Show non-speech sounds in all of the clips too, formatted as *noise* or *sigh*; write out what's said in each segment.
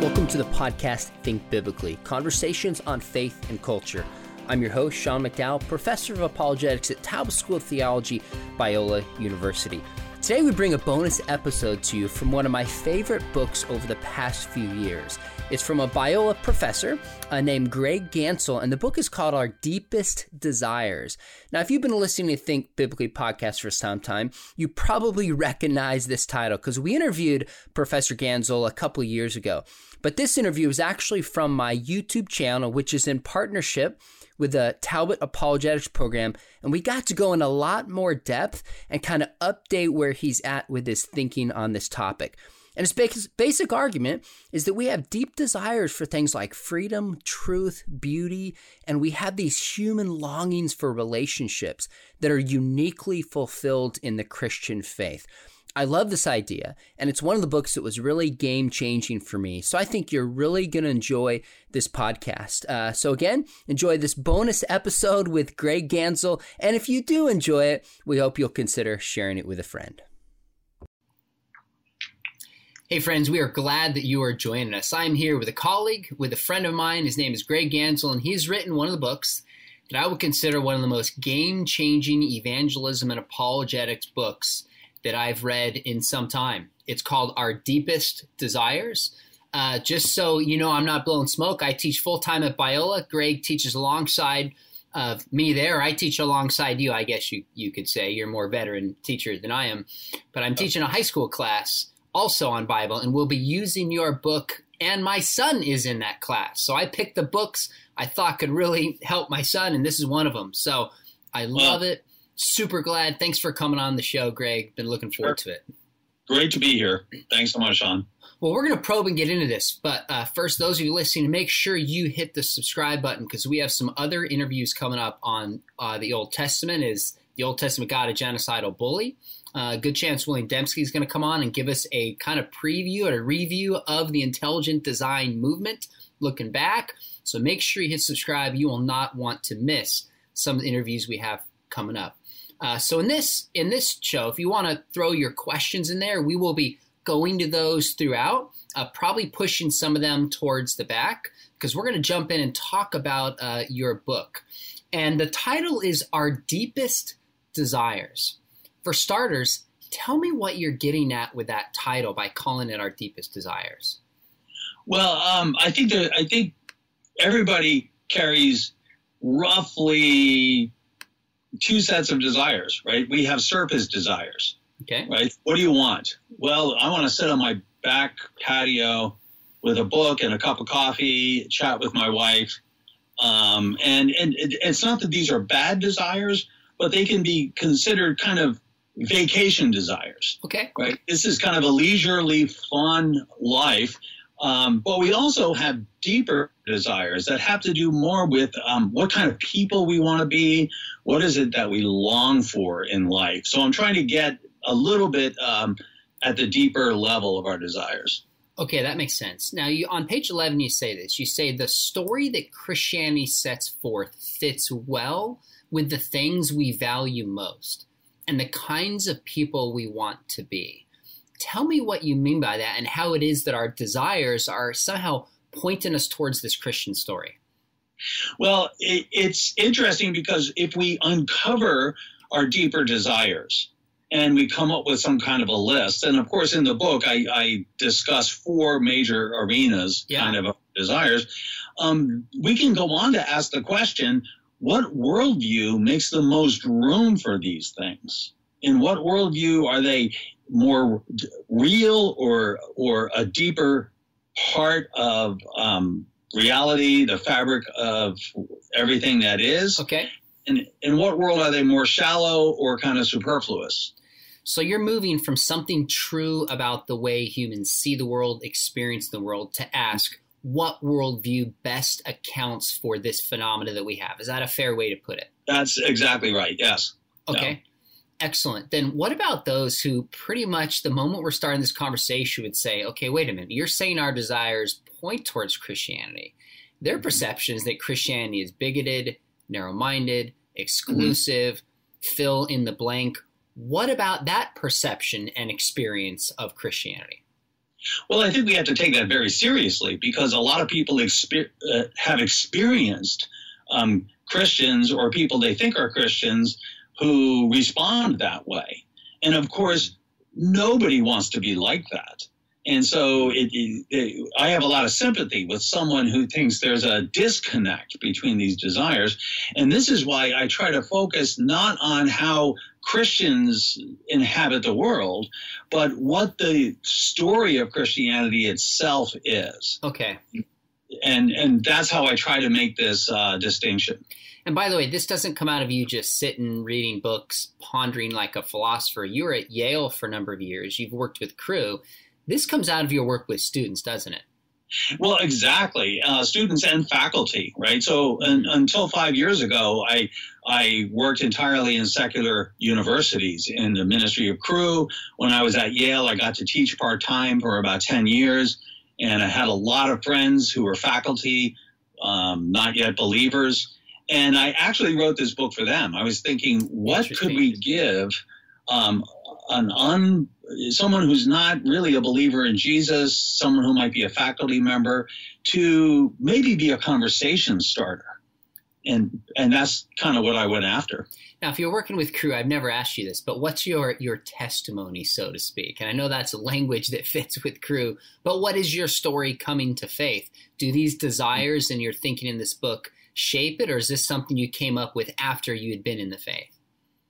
Welcome to the podcast Think Biblically Conversations on Faith and Culture. I'm your host, Sean McDowell, professor of apologetics at Talbot School of Theology, Biola University. Today, we bring a bonus episode to you from one of my favorite books over the past few years. It's from a Biola professor uh, named Greg Ganssle, and the book is called Our Deepest Desires. Now, if you've been listening to Think Biblically podcast for some time, you probably recognize this title because we interviewed Professor Ganssle a couple years ago. But this interview is actually from my YouTube channel, which is in partnership with the Talbot Apologetics Program, and we got to go in a lot more depth and kind of update where he's at with his thinking on this topic. And his basic argument is that we have deep desires for things like freedom, truth, beauty, and we have these human longings for relationships that are uniquely fulfilled in the Christian faith. I love this idea, and it's one of the books that was really game changing for me. So I think you're really going to enjoy this podcast. Uh, so, again, enjoy this bonus episode with Greg Ganssle. And if you do enjoy it, we hope you'll consider sharing it with a friend. Hey, friends, we are glad that you are joining us. I'm here with a colleague, with a friend of mine. His name is Greg Ganssle, and he's written one of the books that I would consider one of the most game changing evangelism and apologetics books that I've read in some time. It's called Our Deepest Desires. Uh, just so you know, I'm not blowing smoke. I teach full time at Biola. Greg teaches alongside of me there. I teach alongside you, I guess you, you could say. You're more veteran teacher than I am. But I'm teaching a high school class also on Bible, and we'll be using your book. And my son is in that class. So I picked the books I thought could really help my son, and this is one of them. So I love well, it super glad. Thanks for coming on the show, Greg. Been looking forward sure. to it. Great to be here. Thanks so much, Sean. Well, we're going to probe and get into this, but uh, first, those of you listening, make sure you hit the subscribe button because we have some other interviews coming up on uh, the Old Testament. Is the Old Testament God a genocidal bully? Uh, good chance William Dembski is going to come on and give us a kind of preview or a review of the intelligent design movement, looking back. So make sure you hit subscribe. You will not want to miss some of the interviews we have coming up. Uh, so in this in this show, if you want to throw your questions in there, we will be going to those throughout. Uh, probably pushing some of them towards the back because we're going to jump in and talk about uh, your book. And the title is Our Deepest Desires. For starters, tell me what you're getting at with that title by calling it Our Deepest Desires. Well, um, I think that I think everybody carries roughly two sets of desires, right? We have surface desires. Okay. Right? What do you want? Well, I want to sit on my back patio with a book and a cup of coffee, chat with my wife. Um, and, and it's not that these are bad desires, but they can be considered kind of vacation desires. Okay. Right. This is kind of a leisurely, fun life um, but we also have deeper desires that have to do more with um, what kind of people we want to be. What is it that we long for in life? So I'm trying to get a little bit um, at the deeper level of our desires. Okay, that makes sense. Now, you, on page 11, you say this. You say the story that Christianity sets forth fits well with the things we value most and the kinds of people we want to be. Tell me what you mean by that and how it is that our desires are somehow pointing us towards this Christian story. Well, it, it's interesting because if we uncover our deeper desires and we come up with some kind of a list, and of course, in the book, I, I discuss four major arenas yeah. kind of desires, um, we can go on to ask the question what worldview makes the most room for these things? In what worldview are they more real or or a deeper part of um, reality, the fabric of everything that is? Okay. And in what world are they more shallow or kind of superfluous? So you're moving from something true about the way humans see the world, experience the world, to ask what worldview best accounts for this phenomena that we have. Is that a fair way to put it? That's exactly right. Yes. Okay. Excellent. Then what about those who pretty much the moment we're starting this conversation would say, okay, wait a minute, you're saying our desires point towards Christianity. Their mm-hmm. perception is that Christianity is bigoted, narrow minded, exclusive, mm-hmm. fill in the blank. What about that perception and experience of Christianity? Well, I think we have to take that very seriously because a lot of people exper- uh, have experienced um, Christians or people they think are Christians who respond that way. And of course, nobody wants to be like that. And so it, it, it, I have a lot of sympathy with someone who thinks there's a disconnect between these desires. And this is why I try to focus not on how Christians inhabit the world, but what the story of Christianity itself is. Okay. And and that's how I try to make this uh, distinction. And by the way, this doesn't come out of you just sitting reading books, pondering like a philosopher. You were at Yale for a number of years. You've worked with Cru. This comes out of your work with students, doesn't it? Well, exactly. Uh, students and faculty, right? So until five years ago, I I worked entirely in secular universities in the Ministry of Cru. When I was at Yale, I got to teach part time for about ten years, and I had a lot of friends who were faculty, um, not yet believers. And I actually wrote this book for them. I was thinking, what could we give um, an un someone who's not really a believer in Jesus, someone who might be a faculty member, to maybe be a conversation starter. And and that's kind of what I went after. Now, if you're working with Cru, I've never asked you this, but what's your your testimony, so to speak? And I know that's a language that *laughs* fits with Cru, but what is your story coming to faith? Do these desires and your thinking in this book shape it, or is this something you came up with after you had been in the faith?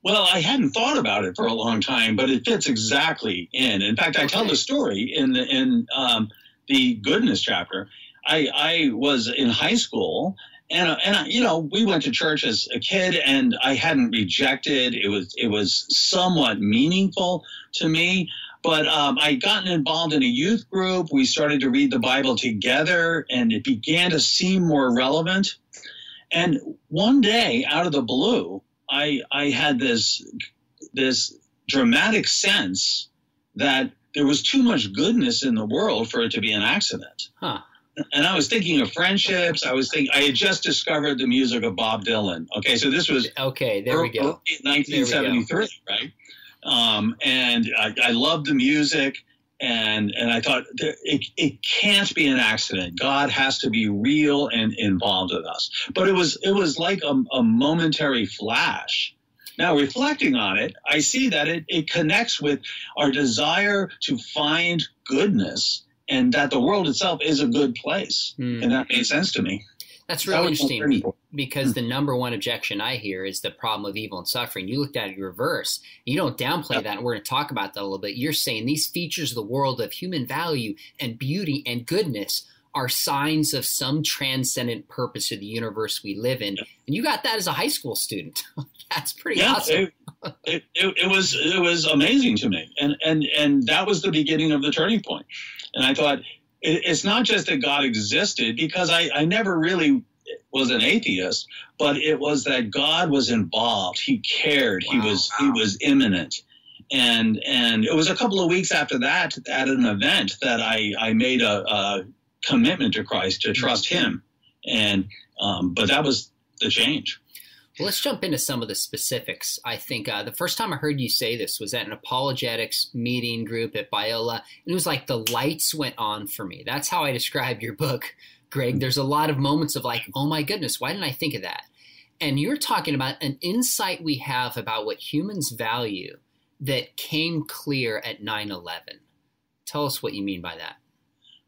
Well, I hadn't thought about it for a long time, but it fits exactly in. In fact, I tell the story in the in um, the goodness chapter. I I was in high school, and and you know we went to church as a kid, and I hadn't rejected. It was it was somewhat meaningful to me. But um, I gotten involved in a youth group. We started to read the Bible together, and it began to seem more relevant. And one day, out of the blue, I I had this this dramatic sense that there was too much goodness in the world for it to be an accident. Huh. And I was thinking of friendships. I was thinking I had just discovered the music of Bob Dylan. Okay, so this was okay. There we go. 1973, right? Um, and I, I loved the music and and I thought it, it can't be an accident. God has to be real and involved with us. But it was it was like a, a momentary flash. Now reflecting on it, I see that it, it connects with our desire to find goodness and that the world itself is a good place. Mm. And that made sense to me. That's really that interesting because hmm. the number one objection I hear is the problem of evil and suffering. You looked at it reverse. You don't downplay yep. that, and we're going to talk about that a little bit. You're saying these features of the world of human value and beauty and goodness are signs of some transcendent purpose of the universe we live in. Yep. And you got that as a high school student. *laughs* That's pretty yeah, awesome. It, it, it, it, was it was amazing to me, and and and that was the beginning of the turning point. And I thought it's not just that God existed because I, I never really was an atheist, but it was that God was involved. He cared. Wow, he was he was immanent. And and it was a couple of weeks after that at an event that I I made a, a commitment to Christ to trust Him. And um, but that was the change. Well, let's jump into some of the specifics. I think uh, the first time I heard you say this was at an apologetics meeting group at Biola. And it was like the lights went on for me. That's how I described your book, Greg. There's a lot of moments of like, oh my goodness, why didn't I think of that? And you're talking about an insight we have about what humans value that came clear at 9 11. Tell us what you mean by that.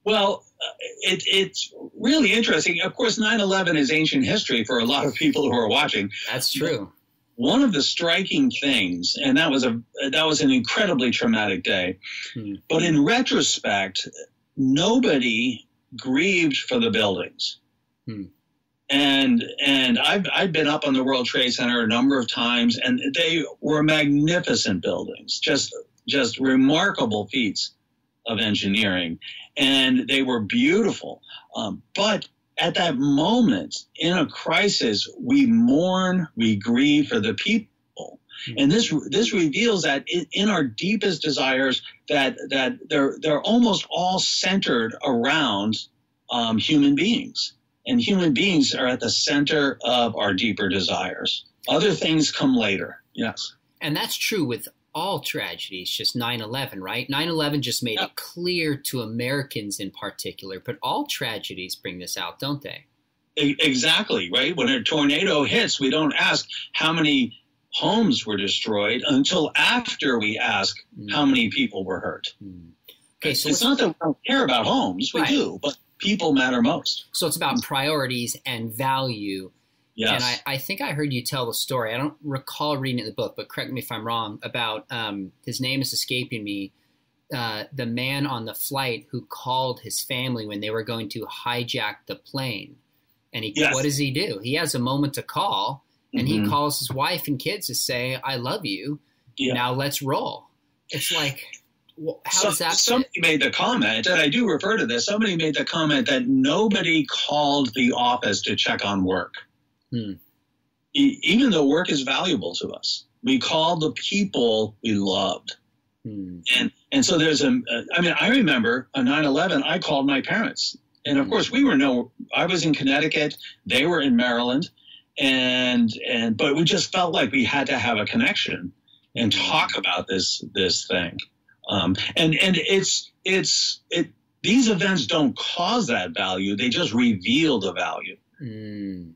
Well, uh, it, it's really interesting. Of course, 9 11 is ancient history for a lot of people who are watching. That's true. One of the striking things, and that was a that was an incredibly traumatic day, hmm. but in retrospect, nobody grieved for the buildings. Hmm. And and I've I've been up on the World Trade Center a number of times, and they were magnificent buildings, just just remarkable feats of engineering and they were beautiful. Um, but at that moment in a crisis, we mourn, we grieve for the people. Hmm. And this this reveals that in, in our deepest desires, that that they're they're almost all centered around um, human beings, and human beings are at the center of our deeper desires. Other things come later. Yes, and that's true with all tragedies, just 9 11, right? 9 11 just made it clear to Americans in particular, but all tragedies bring this out, don't they? Exactly, right? When a tornado hits, we don't ask how many homes were destroyed until after we ask mm. how many people were hurt. Mm. Okay, so it's not that we don't care about homes, we right. do, but people matter most. So it's about priorities and value. Yes. And I, I, think I heard you tell the story. I don't recall reading it in the book, but correct me if I'm wrong. About um, his name is escaping me. Uh, the man on the flight who called his family when they were going to hijack the plane. And he, yes. what does he do? He has a moment to call, and mm-hmm. he calls his wife and kids to say, "I love you. Yeah. Now let's roll." It's like how does that? Somebody made the comment, and I do refer to this. Somebody made the comment that nobody called the office to check on work, hmm. e- even though work is valuable to us. We called the people we loved, hmm. and and so there's a. I mean, I remember on 9/11, I called my parents, and of hmm. course we were no. I was in Connecticut, they were in Maryland, and and but we just felt like we had to have a connection and talk about this this thing. Um, and and it's it's it these events don't cause that value; they just reveal the value. Mm.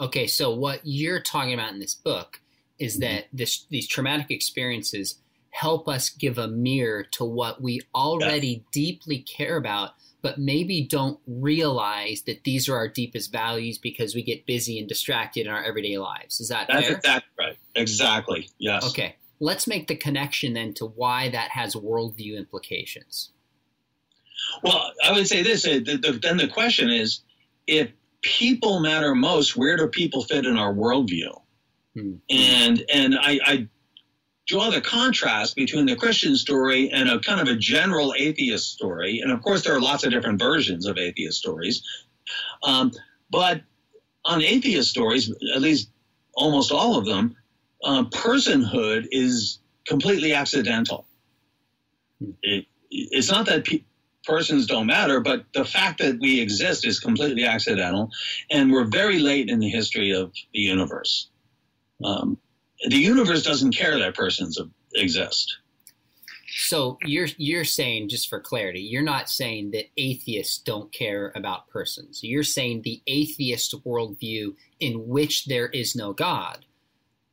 Okay, so what you're talking about in this book is mm-hmm. that this these traumatic experiences help us give a mirror to what we already yeah. deeply care about but maybe don't realize that these are our deepest values because we get busy and distracted in our everyday lives. Is that That's fair? Exactly right. Exactly. Yes. Okay let's make the connection then to why that has worldview implications. Well, I would say this. The, then the question is, if people matter most, where do people fit in our worldview? Hmm. And and I, I draw the contrast between the Christian story and a kind of a general atheist story. And of course, there are lots of different versions of atheist stories. Um, but on atheist stories, at least almost all of them, uh, personhood is completely accidental. It, it's not that pe- persons don't matter, but the fact that we exist is completely accidental, and we're very late in the history of the universe. Um, the universe doesn't care that persons exist. So you're you're saying, just for clarity, you're not saying that atheists don't care about persons. You're saying the atheist worldview in which there is no God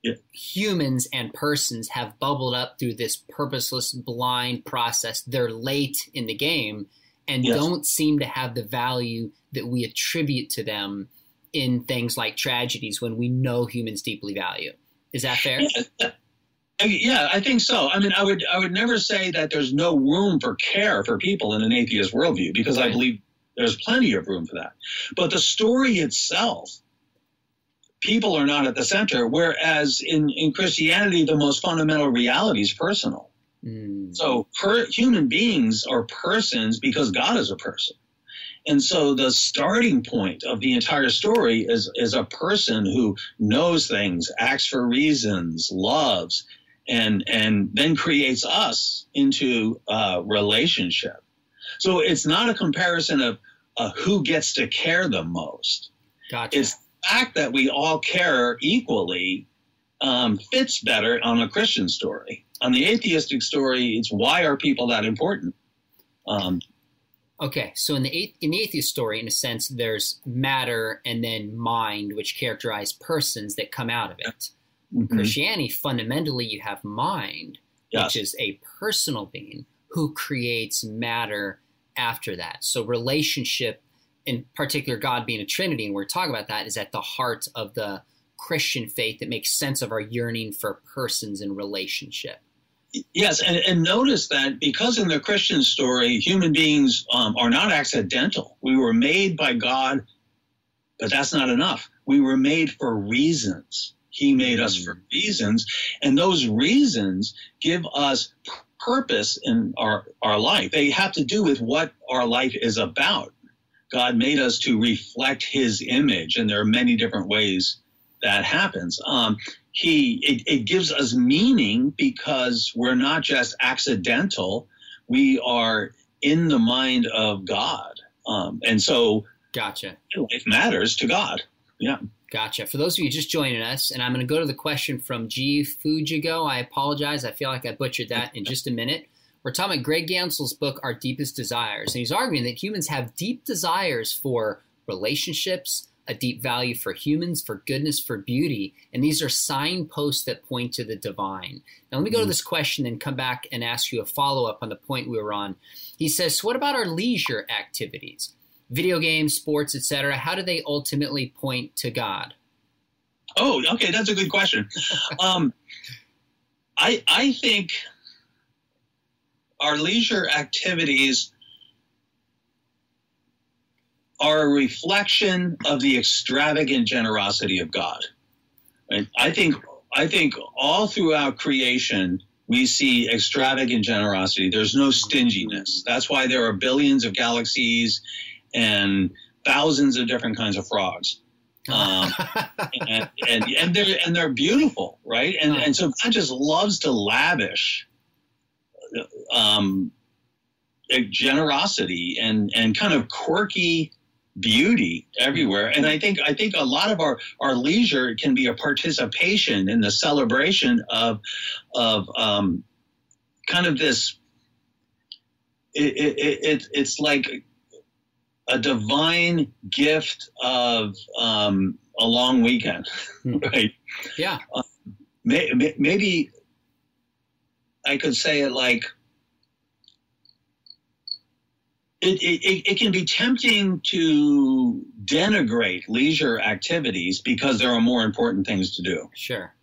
yeah. humans and persons have bubbled up through this purposeless, blind process. They're late in the game and yes. don't seem to have the value that we attribute to them in things like tragedies when we know humans deeply value. Is that fair? Yeah. Yeah, I think so. I mean, I would I would never say that there's no room for care for people in an atheist worldview because I believe there's plenty of room for that. But the story itself people are not at the center. Whereas in, in Christianity, the most fundamental reality is personal. Mm. So per, human beings are persons because God is a person. And so the starting point of the entire story is, is a person who knows things, acts for reasons, loves, and, and then creates us into a relationship. So it's not a comparison of uh, who gets to care the most. Gotcha. It's fact that we all care equally um, fits better on a Christian story. On the atheistic story, it's why are people that important? Um, okay, so in the in the atheist story, in a sense, there's matter and then mind, which characterize persons that come out of it. Mm-hmm. Christianity, fundamentally, you have mind, yes. which is a personal being who creates matter after that. So relationship in particular, God being a Trinity, and we're talking about that, is at the heart of the Christian faith that makes sense of our yearning for persons and relationship. Yes, and, and notice that because in the Christian story, human beings um, are not accidental. We were made by God, but that's not enough. We were made for reasons. He made us for reasons, and those reasons give us purpose in our, our life. They have to do with what our life is about. God made us to reflect His image, and there are many different ways that happens. Um, he it, it gives us meaning because we're not just accidental; we are in the mind of God, um, and so gotcha. Life matters to God. Yeah. Gotcha. For those of you just joining us, and I'm going to go to the question from G Fujigo. I apologize. I feel like I butchered that in just a minute. We're talking about Greg Ganssle's book, Our Deepest Desires. And he's arguing that humans have deep desires for relationships, a deep value for humans, for goodness, for beauty. And these are signposts that point to the divine. Now, let me go to mm-hmm. this question and come back and ask you a follow up on the point we were on. He says, so What about our leisure activities? Video games, sports, etc. How do they ultimately point to God? Oh, okay, that's a good question. *laughs* um, I I think our leisure activities are a reflection of the extravagant generosity of God. Right? I think I think all throughout creation we see extravagant generosity. There's no stinginess. That's why there are billions of galaxies and thousands of different kinds of frogs. *laughs* Um, and, and, and they're and they're beautiful, right? And and so God just loves to lavish um, generosity and and kind of quirky beauty everywhere. And i think i think a lot of our our leisure can be a participation in the celebration of of um, kind of this it, it, it, it's like a divine gift of um, a long weekend *laughs* hmm. right? Yeah. Uh, may, maybe I could say it like it, it, it can be tempting to denigrate leisure activities because there are more important things to do. Sure.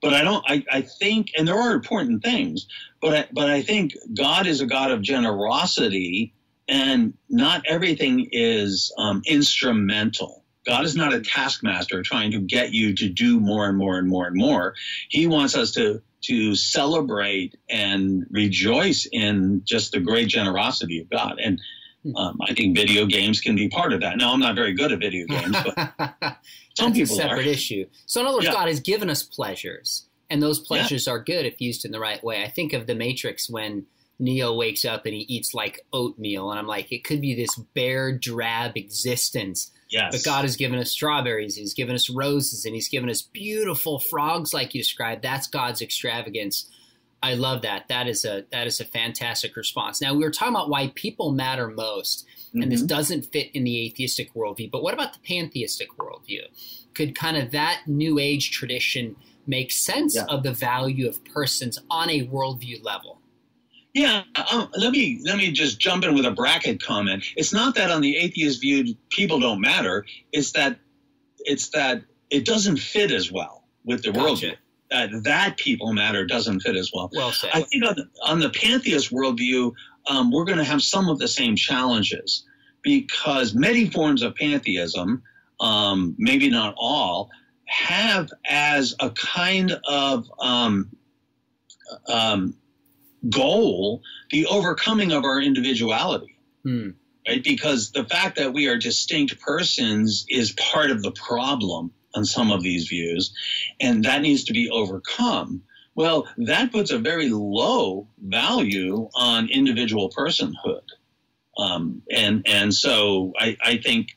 But I don't. I, I think, and there are important things, but I, but I think God is a God of generosity, and not everything is um, instrumental. God is not a taskmaster trying to get you to do more and more and more and more. He wants us to to celebrate and rejoice in just the great generosity of God. And hmm. um, I think video games can be part of that. Now, I'm not very good at video games, but *laughs* some people a separate are. issue. So, in other words, yeah. God has given us pleasures, and those pleasures yeah. are good if used in the right way. I think of the Matrix when Neo wakes up and he eats like oatmeal, and I'm like, it could be this bare, drab existence Yes. But God has given us strawberries, He's given us roses, and He's given us beautiful frogs, like you described. That's God's extravagance. I love that. That is a that is a fantastic response. Now we were talking about why people matter most, and mm-hmm. this doesn't fit in the atheistic worldview. But what about the pantheistic worldview? Could kind of that New Age tradition make sense yeah. of the value of persons on a worldview level? Yeah, um, let me let me just jump in with a bracket comment. It's not that on the atheist view people don't matter. It's that it's that it doesn't fit as well with the gotcha. worldview. That that people matter doesn't fit as well. Well said. I think on the, on the pantheist worldview, um, we're going to have some of the same challenges because many forms of pantheism, um, maybe not all, have as a kind of um, um goal the overcoming of our individuality. Hmm. Right? Because the fact that we are distinct persons is part of the problem on some of these views, and that needs to be overcome. Well, that puts a very low value on individual personhood. Um, and and so I, I think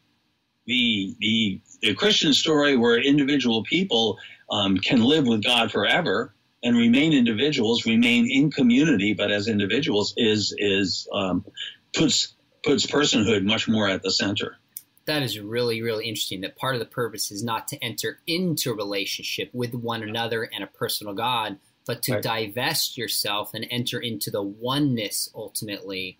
the, the the Christian story where individual people um, can live with God forever and remain individuals, remain in community, but as individuals is is um, puts puts personhood much more at the center. That is really really interesting. That part of the purpose is not to enter into a relationship with one another and a personal God, but to right. divest yourself and enter into the oneness ultimately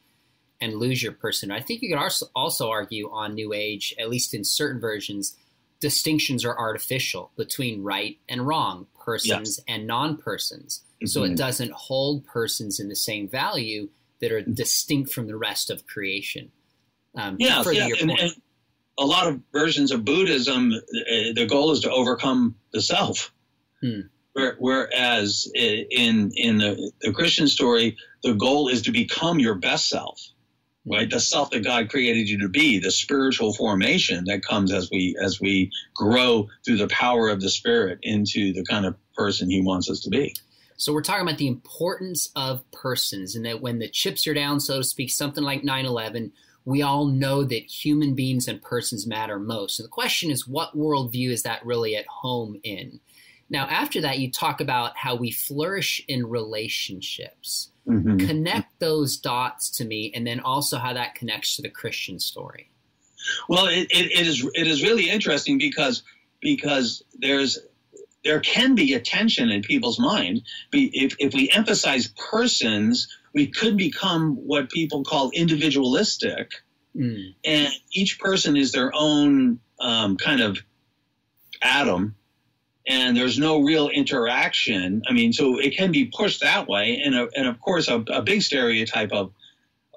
and lose your person. I think you could also argue on New Age, at least in certain versions, distinctions are artificial between right and wrong, persons yes. and non persons. Mm-hmm. So it mm-hmm. doesn't hold persons in the same value that are distinct from the rest of creation. Um, yeah, yeah and, and, a lot of versions of Buddhism, uh, the goal is to overcome the self. Hmm. Whereas in in the, the Christian story, the goal is to become your best self right? The self that God created you to be, the spiritual formation that comes as we as we grow through the power of the Spirit into the kind of person He wants us to be. So we're talking about the importance of persons, and that when the chips are down, so to speak, something like 9/11, we all know that human beings and persons matter most. So the question is, what worldview is that really at home in? Now, after that, you talk about how we flourish in relationships. Mm-hmm. Connect those dots to me, and then also how that connects to the Christian story. Well, it, it, it is it is really interesting because because there's there can be a tension in people's mind. If, if we emphasize persons, we could become what people call individualistic, mm. and each person is their own um, kind of atom, and there's no real interaction. I mean, so it can be pushed that way, and uh, and of course, a, a big stereotype of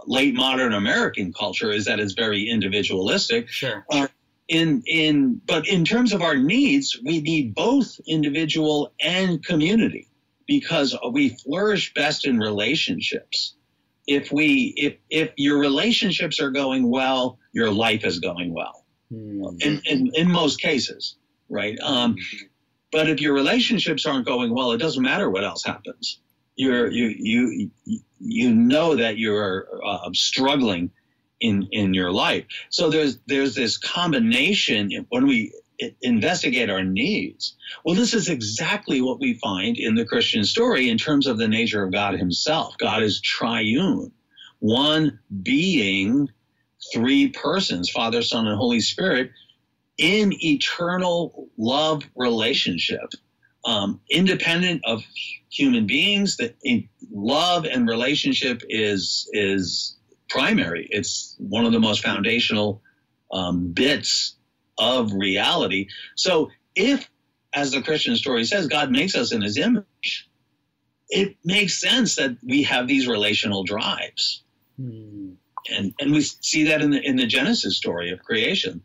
late modern American culture is that it's very individualistic. Sure. Uh, in in but in terms of our needs, we need both individual and community because we flourish best in relationships. If we if if your relationships are going well, your life is going well. Mm-hmm. In, in in most cases, right? Um, but if your relationships aren't going well, it doesn't matter what else happens. You're you you you know that you're uh, struggling in in your life. So there's there's this combination when we investigate our needs. Well, this is exactly what we find in the Christian story in terms of the nature of God Himself. God is triune, one being, three persons, Father, Son, and Holy Spirit, in eternal love relationship. Um, independent of human beings, that love and relationship is is primary. It's one of the most foundational um, bits of reality. So if, as the Christian story says, God makes us in his image, it makes sense that we have these relational drives. Hmm. And, and we see that in the, in the Genesis story of creation.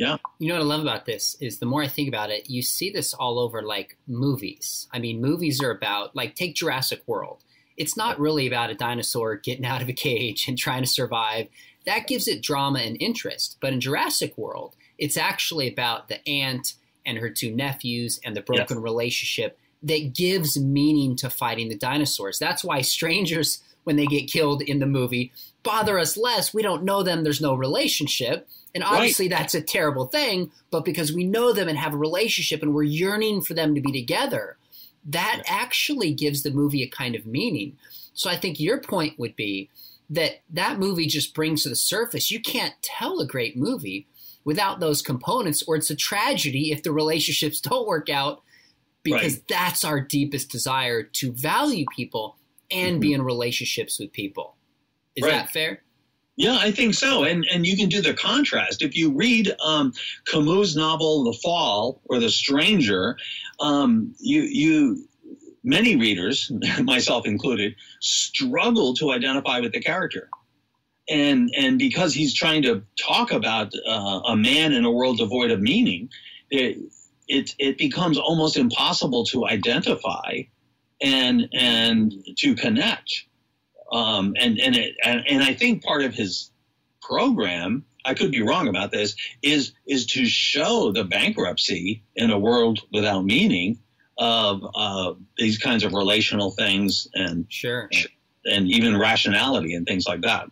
Yeah. You know what I love about this is the more I think about it, you see this all over like movies. I mean, movies are about, like, take Jurassic World it's not really about a dinosaur getting out of a cage and trying to survive. That gives it drama and interest. But in Jurassic World, it's actually about the aunt and her two nephews and the broken yes. relationship that gives meaning to fighting the dinosaurs. That's why strangers, when they get killed in the movie, bother us less. We don't know them, there's no relationship. And obviously, right. that's a terrible thing, but because we know them and have a relationship and we're yearning for them to be together, that actually gives the movie a kind of meaning. So I think your point would be that that movie just brings to the surface. You can't tell a great movie without those components, or it's a tragedy if the relationships *laughs* don't work out because right. that's our deepest desire to value people and mm-hmm. be in relationships with people. Is right. that fair? Yeah, I think so. And and you can do the contrast. If you read um, Camus' novel The Fall or The Stranger, um, you you many readers, *laughs* myself included, struggle to identify with the character. And and because he's trying to talk about uh, a man in a world devoid of meaning, it, it it becomes almost impossible to identify and and to connect. Um, and and, it, and and I think part of his program I could be wrong about this, is is to show the bankruptcy in a world without meaning of uh, these kinds of relational things and sure and even rationality and things like that.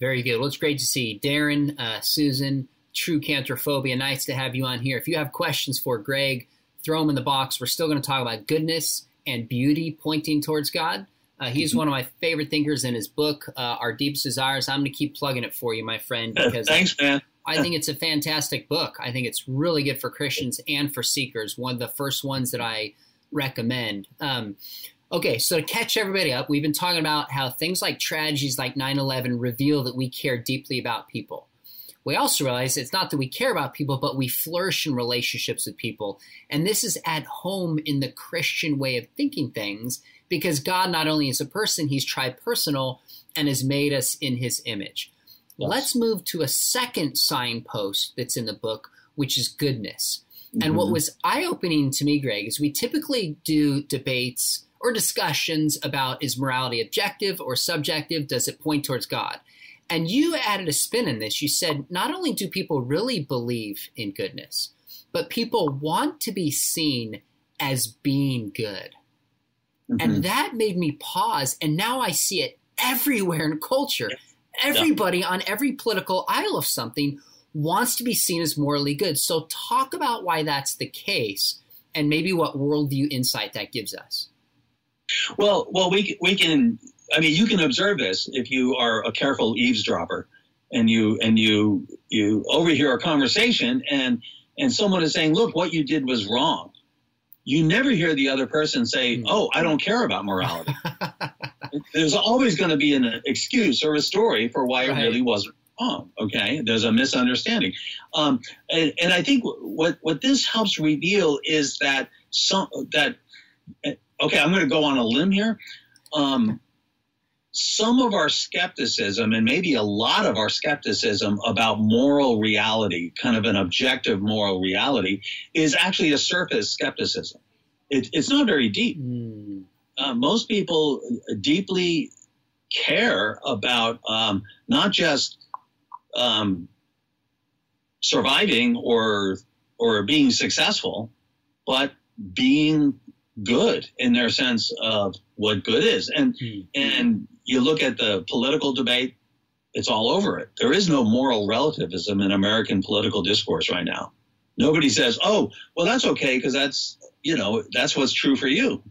Very good. Well, it's great to see Darren, uh, Susan, True Cantorphobia. Nice to have you on here. If you have questions for Greg, throw them in the box. We're still going to talk about goodness and beauty pointing towards God. Uh, he's mm-hmm. one of my favorite thinkers in his book, uh, Our Deepest Desires. I'm going to keep plugging it for you, my friend, *laughs* because thanks, man. I think it's a fantastic book. I think it's really good for Christians and for seekers. One of the first ones that I recommend. Um, okay, so to catch everybody up, we've been talking about how things like tragedies like 9 11 reveal that we care deeply about people. We also realize it's not that we care about people, but we flourish in relationships with people. And this is at home in the Christian way of thinking things because God not only is a person, he's tripersonal and has made us in his image. Yes. Let's move to a second signpost that's in the book, which is goodness. Mm-hmm. And what mm-hmm. was eye opening to me, Greg, is we typically do debates or discussions about is morality objective or subjective? Does it point towards God? And you added a spin in this. You said not only do people really believe in goodness, but people want to be seen as being good. Mm-hmm. And that made me pause. And now I see it everywhere in culture. everybody yeah. on every political aisle of something wants to be seen as morally good. So talk about why that's the case and maybe what worldview insight that gives us. Well, well, we we can. I mean, you can observe this if you are a careful eavesdropper, and you and you you overhear a conversation, and and someone is saying, "Look, what you did was wrong." You never hear the other person say, hmm. "Oh, I don't care about morality." *laughs* There's always going to be an excuse or a story for why right. it really wasn't wrong. Okay, there's a misunderstanding, um, and, and I think what what this helps reveal is that some that okay, I'm going to go on a limb here. Um, some of our skepticism, and maybe a lot of our skepticism about moral reality, kind of an objective moral reality, is actually a surface skepticism. It, it's not very deep. Mm. Uh, most people deeply care about um, not just um, surviving or or being successful, but being good in their sense of what good is. And mm-hmm. and you look at the political debate, it's all over it. There is no moral relativism in American political discourse right now. Nobody says, "Oh, well, that's okay because that's you know that's what's true for you."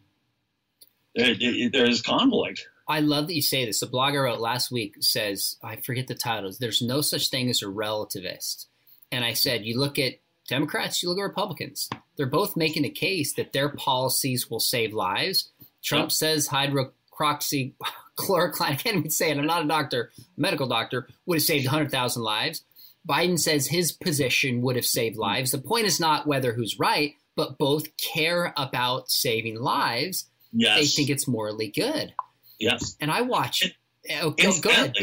There, there is conflict. I love that you say this. The blog I wrote last week says, I forget the titles. There's no such thing as a relativist. And I said, you look at Democrats, you look at Republicans. They're both making a case that their policies will save lives. Trump yep. says hydroxychloroquine, *laughs* I can't even say it, I'm not a doctor, medical doctor, would have saved 100,000 lives. Biden says his position would have saved lives. The point is not whether who's right, but both care about saving lives. Yes. They think it's morally good. Yes. And I watch. It, oh, go, go ahead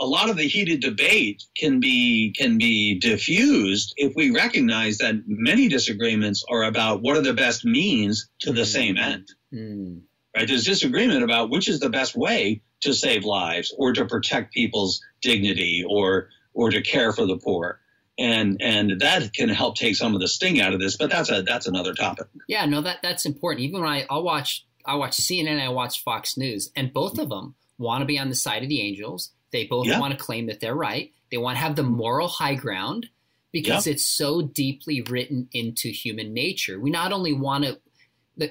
a lot of the heated debate can be can be diffused if we recognize that many disagreements are about what are the best means to the mm. same end. Mm. Right? There's disagreement about which is the best way to save lives or to protect people's dignity or or to care for the poor. And and that can help take some of the sting out of this, but that's a that's another topic. Yeah, no, that that's important. Even when I I'll watch I watch CNN, I watch Fox News, and both of them want to be on the side of the angels they both yeah. want to claim that they're right. They want to have the moral high ground because yeah. it's so deeply written into human nature. We not only want to,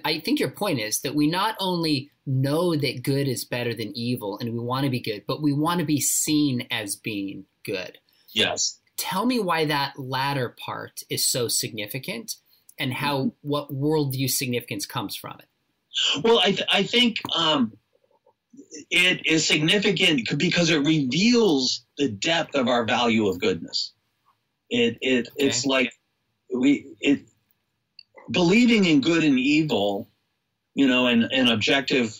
I think your point is that we not only know that good is better than evil and we want to be good, but we want to be seen as being good. Yes. Tell me why that latter part is so significant and how mm-hmm. what worldview significance comes from it. Well, I, th- I think um, it is significant because it reveals the depth of our value of goodness. It it okay. it's like we it believing in good and evil, you know, and, and objective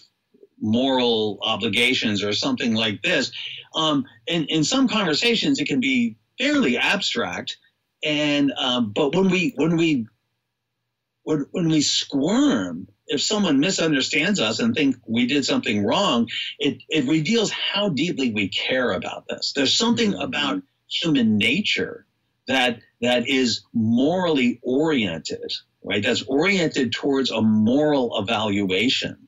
moral obligations or something like this. Um, in, in some conversations, it can be fairly abstract, and um, but when we when we when, when we squirm if someone misunderstands us and think we did something wrong, it, it reveals how deeply we care about this. There's something mm-hmm. about human nature that that is morally oriented, right? That's oriented towards a moral evaluation.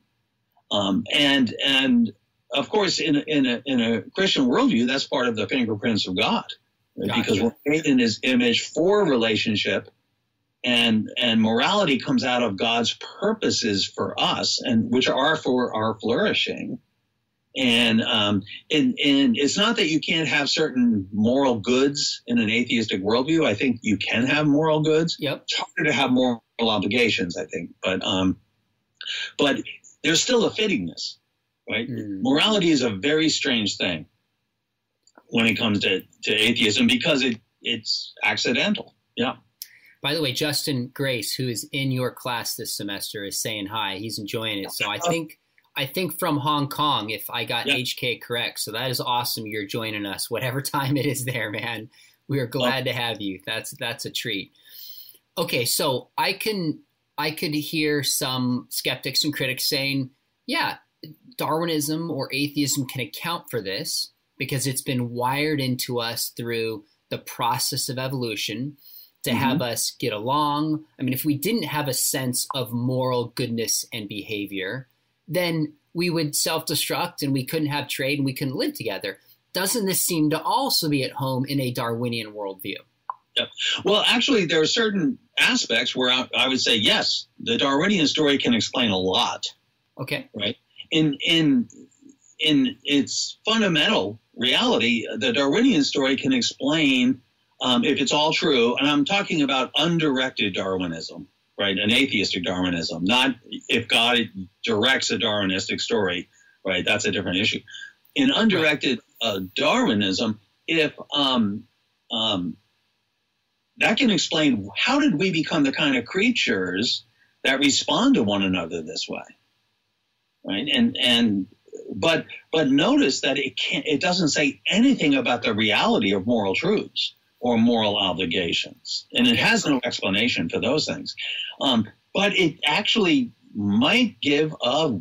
Um, and and of course, in in a, in a Christian worldview, that's part of the fingerprints of God, right? gotcha. because we're made in His image for relationship and and morality comes out of God's purposes for us, and which are for our flourishing. And um, and and it's not that you can't have certain moral goods in an atheistic worldview. I think you can have moral goods. Yep. It's harder to have moral obligations, I think, but um, but there's still a fittingness, right? Mm. Morality is a very strange thing when it comes to, to atheism because it it's accidental. Yeah. By the way, Justin Grace, who is in your class this semester, is saying hi. He's enjoying it. So I think I think from Hong Kong, if I got HK correct. So that is awesome. You're joining us, whatever *laughs* time it is there, man. We are glad to have you. That's that's a treat. Okay, so I can I could hear some skeptics and critics saying, yeah, Darwinism or atheism can account for this because it's been wired into us through the process of evolution to mm-hmm. have us get along. I mean, if we didn't have a sense of moral goodness and behavior, then we would self destruct and we couldn't have trade and we couldn't live together. doesn't this seem to also be at home in a Darwinian worldview? Yeah. Well, actually, there are certain aspects where I, I, would say yes, the Darwinian story can explain a lot. Okay. Right. In in in its fundamental reality, the Darwinian story can explain um, if it's all true, and I'm talking about undirected Darwinism, right? An atheistic Darwinism, not if God directs a Darwinistic story, right? That's a different issue. In undirected uh, Darwinism, if um, um, that can explain how did we become the kind of creatures that respond to one another this way, right? And and but but notice that it can't it doesn't say anything about the reality of moral truths or moral obligations, and it has no explanation for those things. Um, but it actually might give a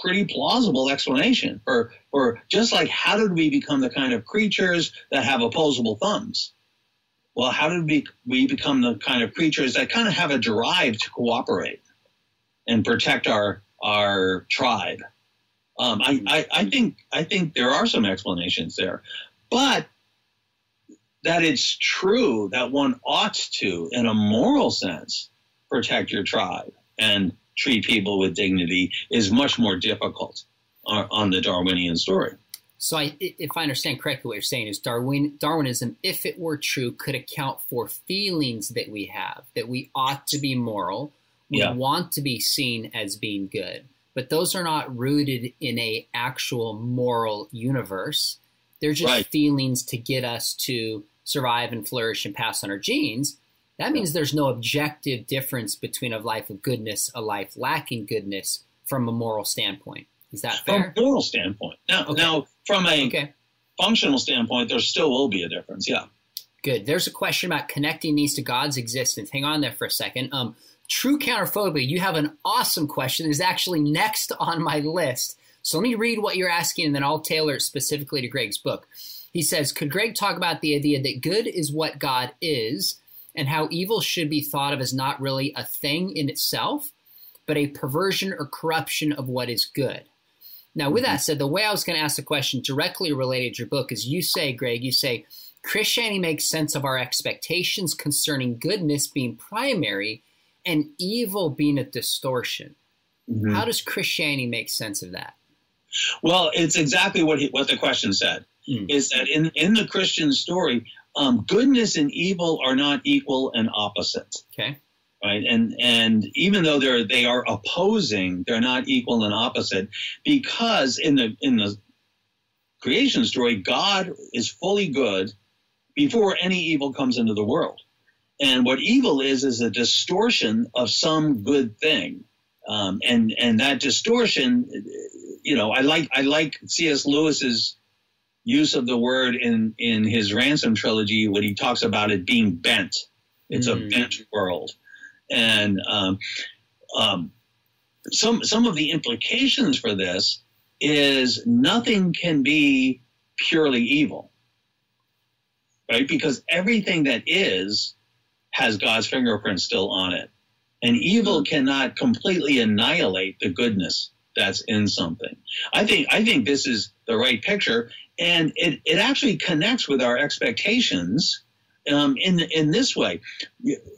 pretty plausible explanation for for just like how did we become the kind of creatures that have opposable thumbs? Well, how did we we become the kind of creatures that kind of have a drive to cooperate and protect our our tribe? Um, I, I, I think I think there are some explanations there, but that it's true that one ought to, in a moral sense, protect your tribe and treat people with dignity is much more difficult on, the Darwinian story. So, I, if I understand correctly, what you're saying is Darwin, Darwinism, if it were true, could account for feelings that we have that we ought to be moral, we yeah. want to be seen as being good, but those are not rooted in a actual moral universe. They're just right. feelings to get us to survive and flourish and pass on our genes. That means there's no objective difference between a life of goodness, a life lacking goodness from a moral standpoint. Is that fair? From a moral standpoint. Now, okay. now from a okay. functional standpoint, there still will be a difference. Yeah. Good. There's a question about connecting these to God's existence. Hang on there for a second. Um, True counterphobia, you have an awesome question. It's actually next on my list. So let me read what you're asking and then I'll tailor it specifically to Greg's book. He says, Could Greg talk about the idea that good is what God is and how evil should be thought of as not really a thing in itself, but a perversion or corruption of what is good? Now, with that said, the way I was going to ask the question directly related to your book is you say, Greg, you say, Christianity makes sense of our expectations concerning goodness being primary and evil being a distortion. Mm-hmm. How does Christianity make sense of that? Well, it's exactly what he, what the question said. Mm. Is that in in the Christian story, um, goodness and evil are not equal and opposite. Okay. Right, and and even though they're they are opposing, they're not equal and opposite because in the in the creation story, God is fully good before any evil comes into the world. And what evil is is a distortion of some good thing, um, and and that distortion, you know, I like I like C.S. Lewis's use of the word in in his Ransom trilogy when he talks about it being bent. It's mm. a bent world, and um, um, some some of the implications for this is nothing can be purely evil, right? Because everything that is has God's fingerprint still on it. And evil hmm. cannot completely annihilate the goodness that's in something. I think I think this is the right picture, and it, it actually connects with our expectations um, in in this way.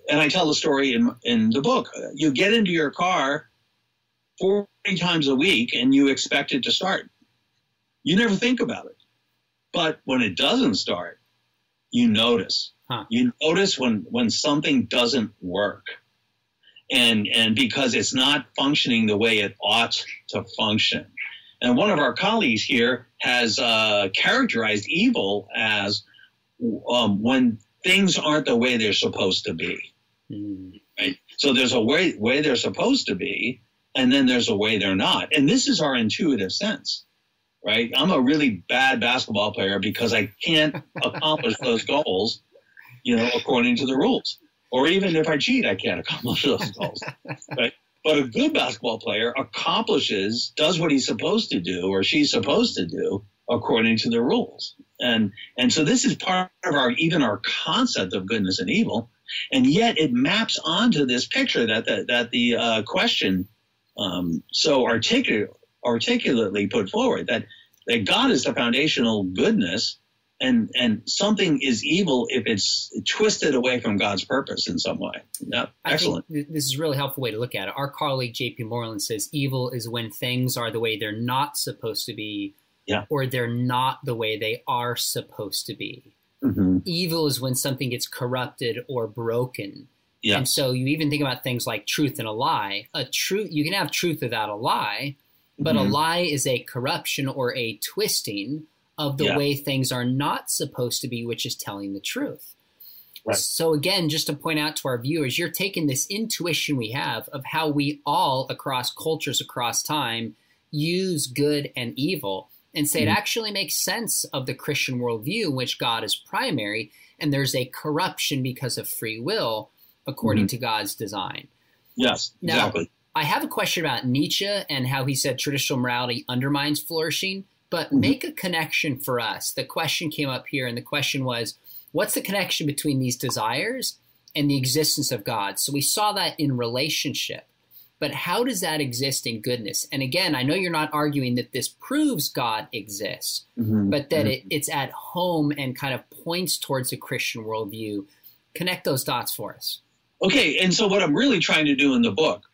And I tell the story in in the book. You get into your car forty times a week, and you expect it to start. You never think about it, but when it doesn't start, you notice Huh. You notice when when something doesn't work, and and because it's not functioning the way it ought to function. And one of our colleagues here has uh, characterized evil as um, when things aren't the way they're supposed to be. Mm. Right. So there's a way way they're supposed to be, and then there's a way they're not. And this is our intuitive sense right? I'm a really bad basketball player because I can't *laughs* accomplish those goals you know, according to the rules. Or even if I cheat, I can't accomplish those goals. *laughs* right? But a good basketball player accomplishes, does what he's supposed to do or she's supposed to do according to the rules. And and so this is part of our even our concept of goodness and evil, and yet it maps onto this picture that the, that the uh, question um, so articulate, articulately put forward that that God is the foundational goodness, and and something is evil if it's twisted away from God's purpose in some way. Yeah, excellent. this is a really helpful way to look at it. Our colleague J.P. Moreland says evil is when things are the way they're not supposed to be, yeah. or they're not the way they are supposed to be. Mm-hmm. Evil is when something gets corrupted or broken. Yeah. And so you even think about things like truth and a lie. A truth you can have truth without a lie, but mm-hmm. a lie is a corruption or a twisting of the yeah. way things are not supposed to be, which is telling the truth. Right. So again, just to point out to our viewers, you're taking this intuition we have of how we all across cultures, across time, use good and evil and say mm-hmm. it actually makes sense of the Christian worldview in which God is primary and there's a corruption because of free will according mm-hmm. to God's design. Yes, now, exactly. I have a question about Nietzsche and how he said traditional morality undermines flourishing, but mm-hmm. make a connection for us. The question came up here, and the question was what's the connection between these desires and the existence of God? So we saw that in relationship. But how does that exist in goodness? And again, I know you're not arguing that this proves God exists, mm-hmm. but that mm-hmm. it, it's at home and kind of points towards a Christian worldview. Connect those dots for us. Okay, and so what I'm really trying to do in the book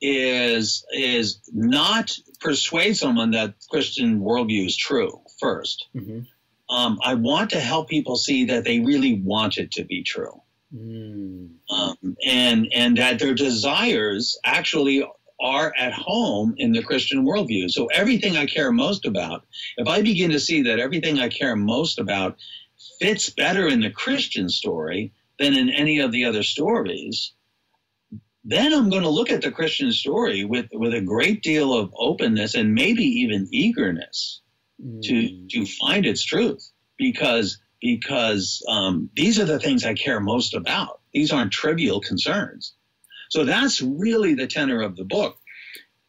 is is not persuade someone that Christian worldview is true 1st mm-hmm. um, I want to help people see that they really want it to be true, mm. um, and and that their desires actually are at home in the Christian worldview. So everything I care most about, if I begin to see that everything I care most about fits better in the Christian story than in any of the other stories, then I'm going to look at the Christian story with, with a great deal of openness and maybe even eagerness mm. to to find its truth because because um, these are the things I care most about. These aren't trivial concerns. So that's really the tenor of the book,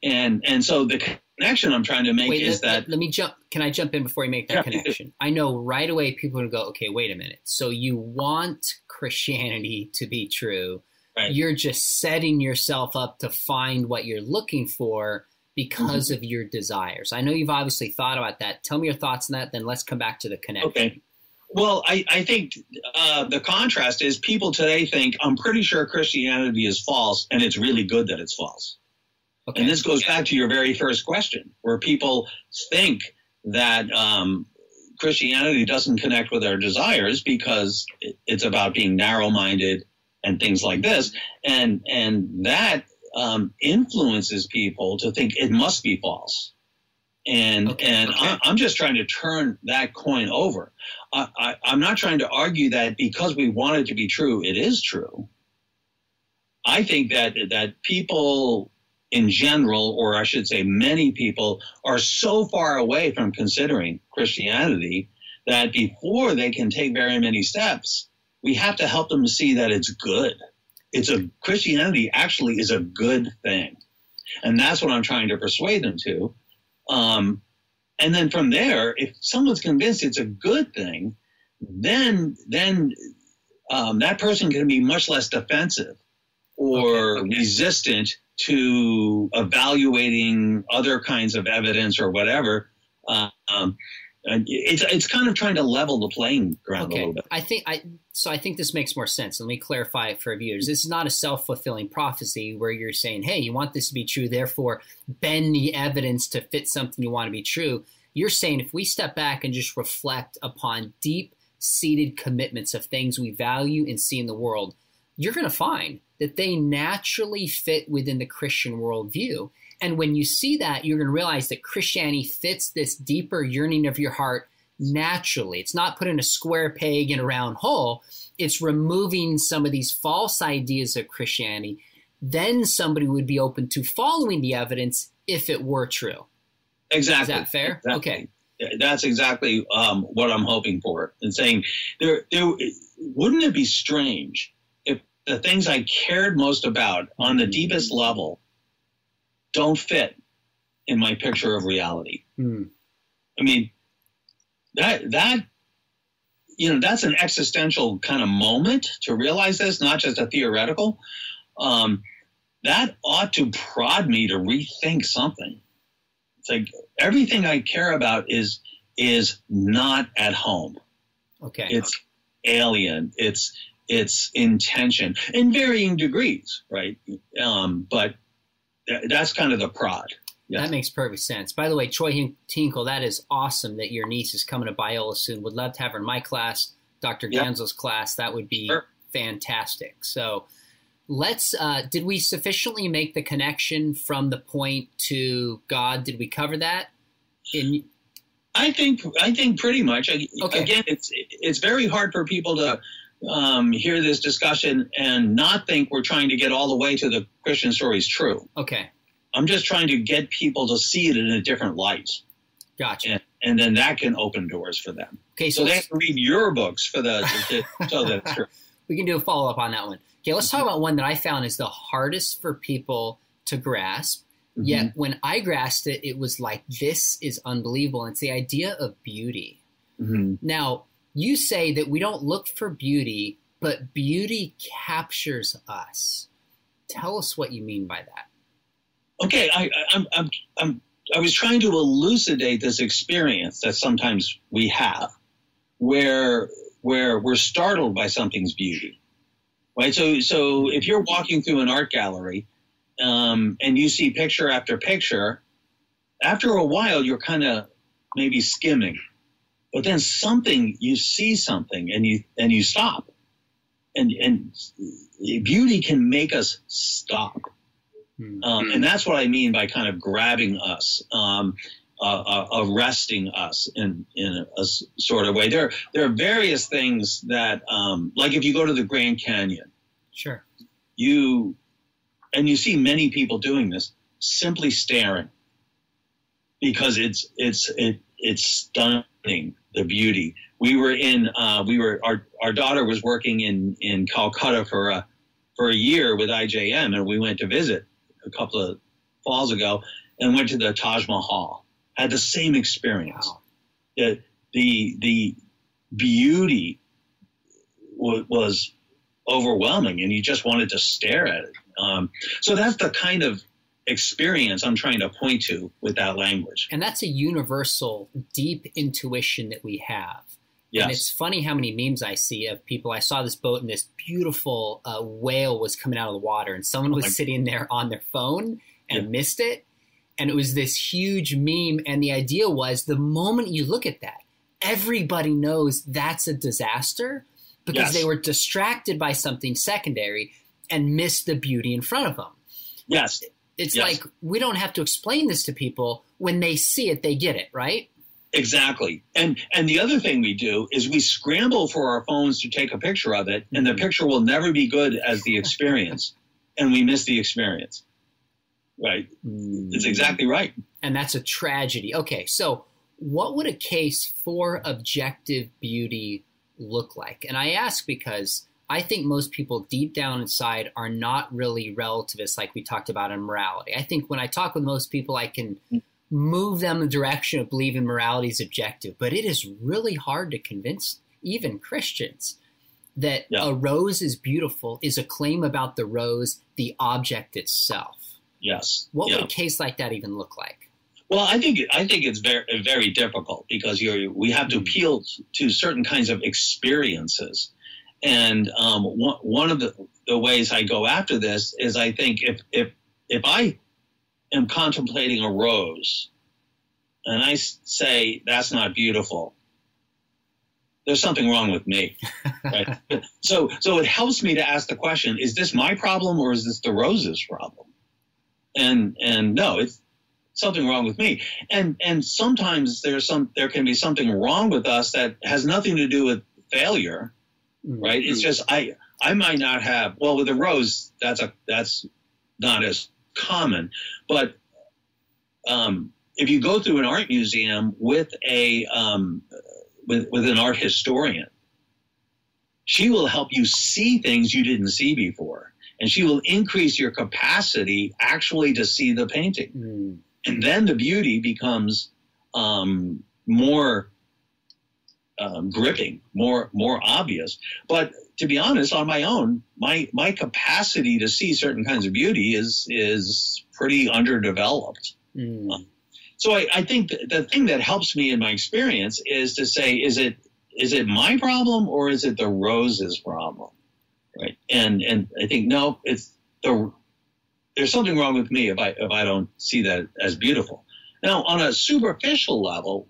and and so the connection I'm trying to make wait, is let, that. Let me jump. Can I jump in before you make that yeah, connection? I know right away people are going to go, okay, wait a minute. So you want Christianity to be true, Right. You're just setting yourself up to find what you're looking for because mm-hmm. of your desires. I know you've obviously thought about that. Tell me your thoughts on that, then let's come back to the connection. Okay. Well, I, I think uh, the contrast is people today think, I'm pretty sure Christianity is false, and it's really good that it's false. Okay. And this goes back to your very first question, where people think that um, Christianity doesn't connect with our desires because it's about being narrow minded and things like this, and and that um, influences people to think it must be false. And okay, and okay. I, am just trying to turn that coin over. I, I, I'm not trying to argue that because we want it to be true, it is true. I think that that people in general, or I should say, many people, are so far away from considering Christianity that before they can take very many steps, we have to help them see that it's good. It's a Christianity actually is a good thing, and that's what I'm trying to persuade them to. Um, and then from there, if someone's convinced it's a good thing, then then um, that person can be much less defensive or okay, okay. resistant to evaluating other kinds of evidence or whatever. Um, Uh, it's it's kind of trying to level the playing ground okay. a little bit. I think I so I think this makes more sense. Let me clarify it for viewers. This is not a self fulfilling prophecy where you're saying, "Hey, you want this to be true, therefore bend the evidence to fit something you want to be true." You're saying if we step back and just reflect upon deep seated commitments of things we value and see in the world, you're going to find that they naturally fit within the Christian worldview. And when you see that, you're going to realize that Christianity fits this deeper yearning of your heart naturally. It's not putting a square peg in a round hole, it's removing some of these false ideas of Christianity. Then somebody would be open to following the evidence if it were true. Exactly. Is that fair? Exactly. Okay. That's exactly um, what I'm hoping for. And saying there, there, wouldn't it be strange if the things I cared most about on the deepest level don't fit in my picture of reality. Mm. I mean, that that you know that's an existential kind of moment to realize this, not just a theoretical. Um, that ought to prod me to rethink something. It's like everything I care about is is not at home. Okay. It's alien. It's it's intention in varying degrees, right? Um, but th- that's kind of the prod. Yeah. That makes perfect sense. By the way, Troy Tinkle, that is awesome that your niece is coming to Biola soon. Would love to have her in my class, Dr. Yep. Ganssle's class. That would be sure. fantastic. So let's, uh, did we sufficiently make the connection from the point to God? Did we cover that? In, I think I think pretty much. Okay. Again, it's it's very hard for people to um, hear this discussion and not think we're trying to get all the way to the Christian story is true. Okay. I'm just trying to get people to see it in a different light. Gotcha. And, and then that can open doors for them. Okay, so, so they have to read your books for the so that's true. We can do a follow up on that one. Okay, let's talk about one that I found is the hardest for people to grasp. Mm-hmm. Yet when I grasped it, it was like this is unbelievable. And it's the idea of beauty. Mm-hmm. Now, you say that we don't look for beauty, but beauty captures us. Tell us what you mean by that okay, I, I'm, I'm, I'm, I was trying to elucidate this experience that sometimes we have, where where we're startled by something's beauty, right? So, so if you're walking through an art gallery um, and you see picture after picture, after a while you're kind of maybe skimming, but then something you see something and you and you stop, and and beauty can make us stop. Hmm. Um, and that's what I mean by kind of grabbing us, um, uh, uh, arresting us in, in a, a, sort of way. There, there are various things that, um, like if you go to the Grand Canyon, sure, you, and you see many people doing this, simply staring, because it's it's it, it's stunning the beauty. We were in, uh, we were our our daughter was working in in Calcutta for a for a year with IJM, and we went to visit a couple of falls ago and went to the Taj Mahal. Had the same experience. Wow. It, the the beauty w- was overwhelming, and you just wanted to stare at it. Um, so that's the kind of experience I'm trying to point to with that language. And that's a universal, deep intuition that we have. Yes. And it's funny how many memes I see of people. I saw this boat and this beautiful uh, whale was coming out of the water, and someone was oh sitting there on their phone and yeah. missed it. And it was this huge meme. And the idea was the moment you look at that, everybody knows that's a disaster because yes. they were distracted by something secondary and missed the beauty in front of them. Yes. It's yes. like we don't have to explain this to people. When they see it, they get it, right? Exactly. And and the other thing we do is we scramble for our phones to take a picture of it, and the mm-hmm. picture will never be good as the experience, *laughs* and we miss the experience. Right. Mm. It's exactly right. And that's a tragedy. Okay, so what would a case for objective beauty look like? And I ask because I think most people deep down inside are not really relativists like we talked about in morality. I think when I talk with most people, I can move them in the direction of believing morality is objective. But it is really hard to convince even Christians that yeah. a rose is beautiful is a claim about the rose, the object itself. Yes. What yeah. would a case like that even look like? Well, I think I think it's very very difficult because we have to hmm. appeal to certain kinds of experiences, and um, one, one of the, the ways I go after this is I think if if if I am contemplating a rose and I say that's not beautiful, there's something wrong with me. Right? *laughs* so, so it helps me to ask the question: Is this my problem or is this the rose's problem? And and no, it's something wrong with me. And and sometimes there's some there can be something wrong with us that has nothing to do with failure. Right? It's just I I might not have well with a rose that's a that's not as common. But um, if you go through an art museum with a um, with, with an art historian, she will help you see things you didn't see before, and she will increase your capacity actually to see the painting, mm. and then the beauty becomes um, more um, gripping, more more obvious. But to be honest, on my own, my my capacity to see certain kinds of beauty is is pretty underdeveloped. Mm. so I, I think the thing that helps me in my experience is to say, is it is it my problem or is it the rose's problem? Right. And and I think no, it's the there's something wrong with me if I if I don't see that as beautiful. Now, on a superficial level,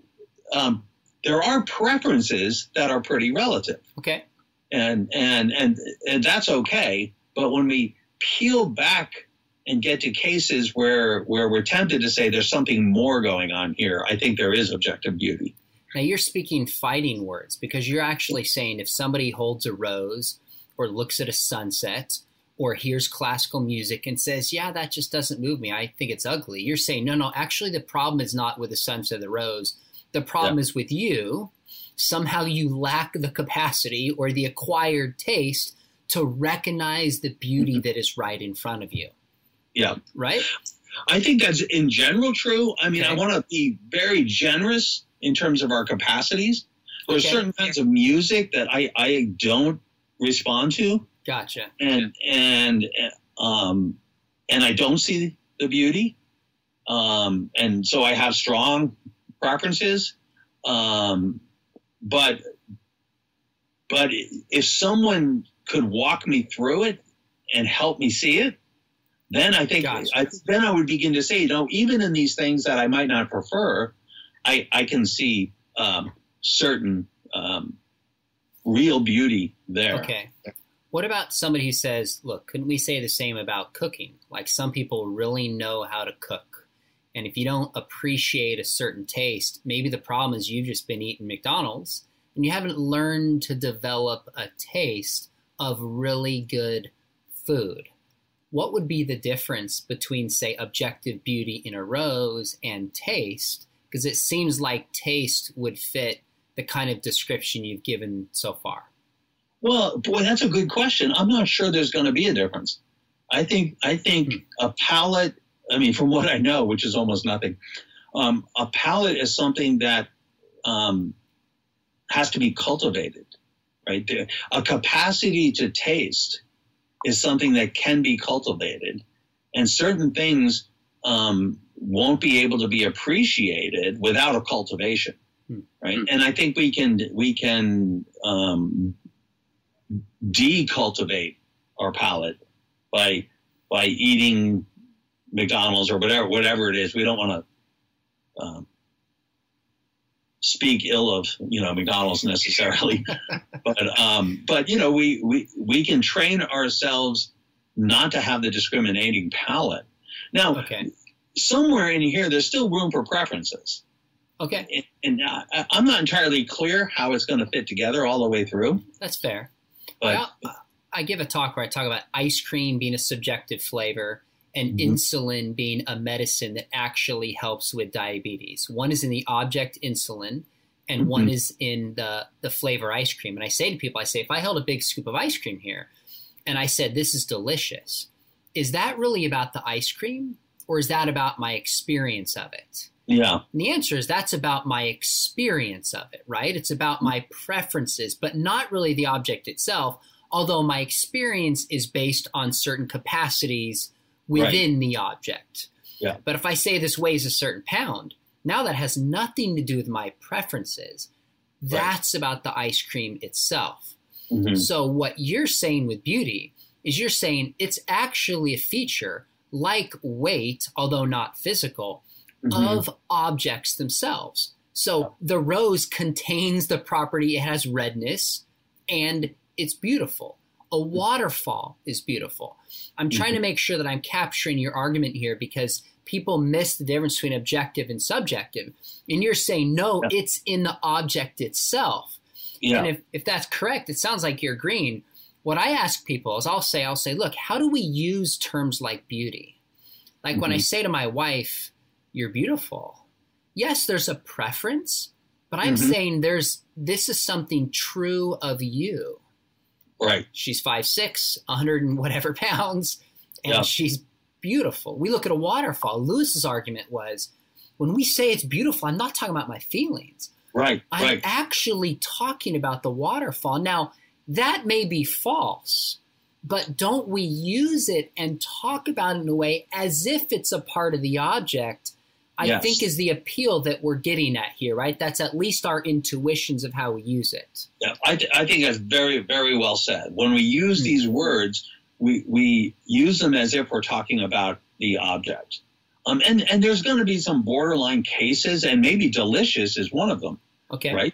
um, there are preferences that are pretty relative. Okay. And and and and that's okay. But when we peel back and get to cases where where we're tempted to say there's something more going on here, I think there is objective beauty. Now you're speaking fighting words because you're actually saying if somebody holds a rose or looks at a sunset or hears classical music and says, "Yeah, that just doesn't move me. I think it's ugly." You're saying, "No, no, actually the problem is not with the sunset of the rose. The problem yeah. is with you. Somehow you lack the capacity or the acquired taste to recognize the beauty mm-hmm. that is right in front of you." Yeah. Right? I think that's in general true. I mean, okay. I want to be very generous in terms of our capacities. There's okay. certain kinds of music that I, I don't respond to. Gotcha. And and um and I don't see the beauty. Um and so I have strong preferences. Um but but if someone could walk me through it and help me see it, then I think gotcha. I, then I would begin to say, you know, even in these things that I might not prefer, I, I can see um, certain um, real beauty there. Okay. What about somebody who says, look, couldn't we say the same about cooking? Like some people really know how to cook. And if you don't appreciate a certain taste, maybe the problem is you've just been eating McDonald's and you haven't learned to develop a taste of really good food what would be the difference between, say, objective beauty in a rose and taste? Because it seems like taste would fit the kind of description you've given so far. Well, boy, that's a good question. I'm not sure there's going to be a difference. I think I think hmm. a palate. I mean, *laughs* from what I know, which is almost nothing, um, a palate is something that um, has to be cultivated, right? A capacity to taste is something that can be cultivated, and certain things um, won't be able to be appreciated without a cultivation, hmm. right? Hmm. And I think we can we can um, decultivate our palate by by eating McDonald's or whatever whatever it is. We don't want to um, speak ill of you know McDonald's necessarily, *laughs* but um, but you know we we we can train ourselves not to have the discriminating palate. Now, okay. somewhere in here, there's still room for preferences. Okay, and, and I, I'm not entirely clear how it's going to fit together all the way through. That's fair. But well, I give a talk where I talk about ice cream being a subjective flavor and mm-hmm. insulin being a medicine that actually helps with diabetes. One is in the object insulin, and mm-hmm. one is in the the flavor ice cream. And I say to people, I say, if I held a big scoop of ice cream here, and I said this is delicious, is that really about the ice cream, or is that about my experience of it? Yeah. And the answer is that's about my experience of it, right? It's about my preferences, but not really the object itself. Although my experience is based on certain capacities within right. the object. Yeah. But if I say this weighs a certain pound, now that has nothing to do with my preferences. That's right. about the ice cream itself. Mm-hmm. So what you're saying with beauty is you're saying it's actually a feature like weight, although not physical, mm-hmm. of objects themselves. So the rose contains the property it has redness and it's beautiful. A waterfall is beautiful. I'm trying mm-hmm. to make sure that I'm capturing your argument here because people miss the difference between objective and subjective. And you're saying, no, yeah. it's in the object itself. Yeah. And if, if that's correct, it sounds like you're agreeing. What I ask people is I'll say, I'll say, look, how do we use terms like beauty? Like mm-hmm. when I mm-hmm. say to my wife, you're beautiful. Yes, there's a preference, but I'm mm-hmm. saying there's this is something true of you. Right. She's five six, hundred and whatever *laughs* pounds, and yeah. she's beautiful. We look at a waterfall. Lewis's argument was, when we say it's beautiful, I'm not talking about my feelings. Right. I'm right. actually talking about the waterfall. Now, that may be false, but don't we use it and talk about it in a way as if it's a part of the object? I Yes. think is the appeal that we're getting at here, right? That's at least our intuitions of how we use it. Yeah, I, I think that's very, very well said. When we use Hmm. these words, we, we use them as if we're talking about the object. Um, and, and there's going to be some borderline cases, and maybe delicious is one of them, Okay. right?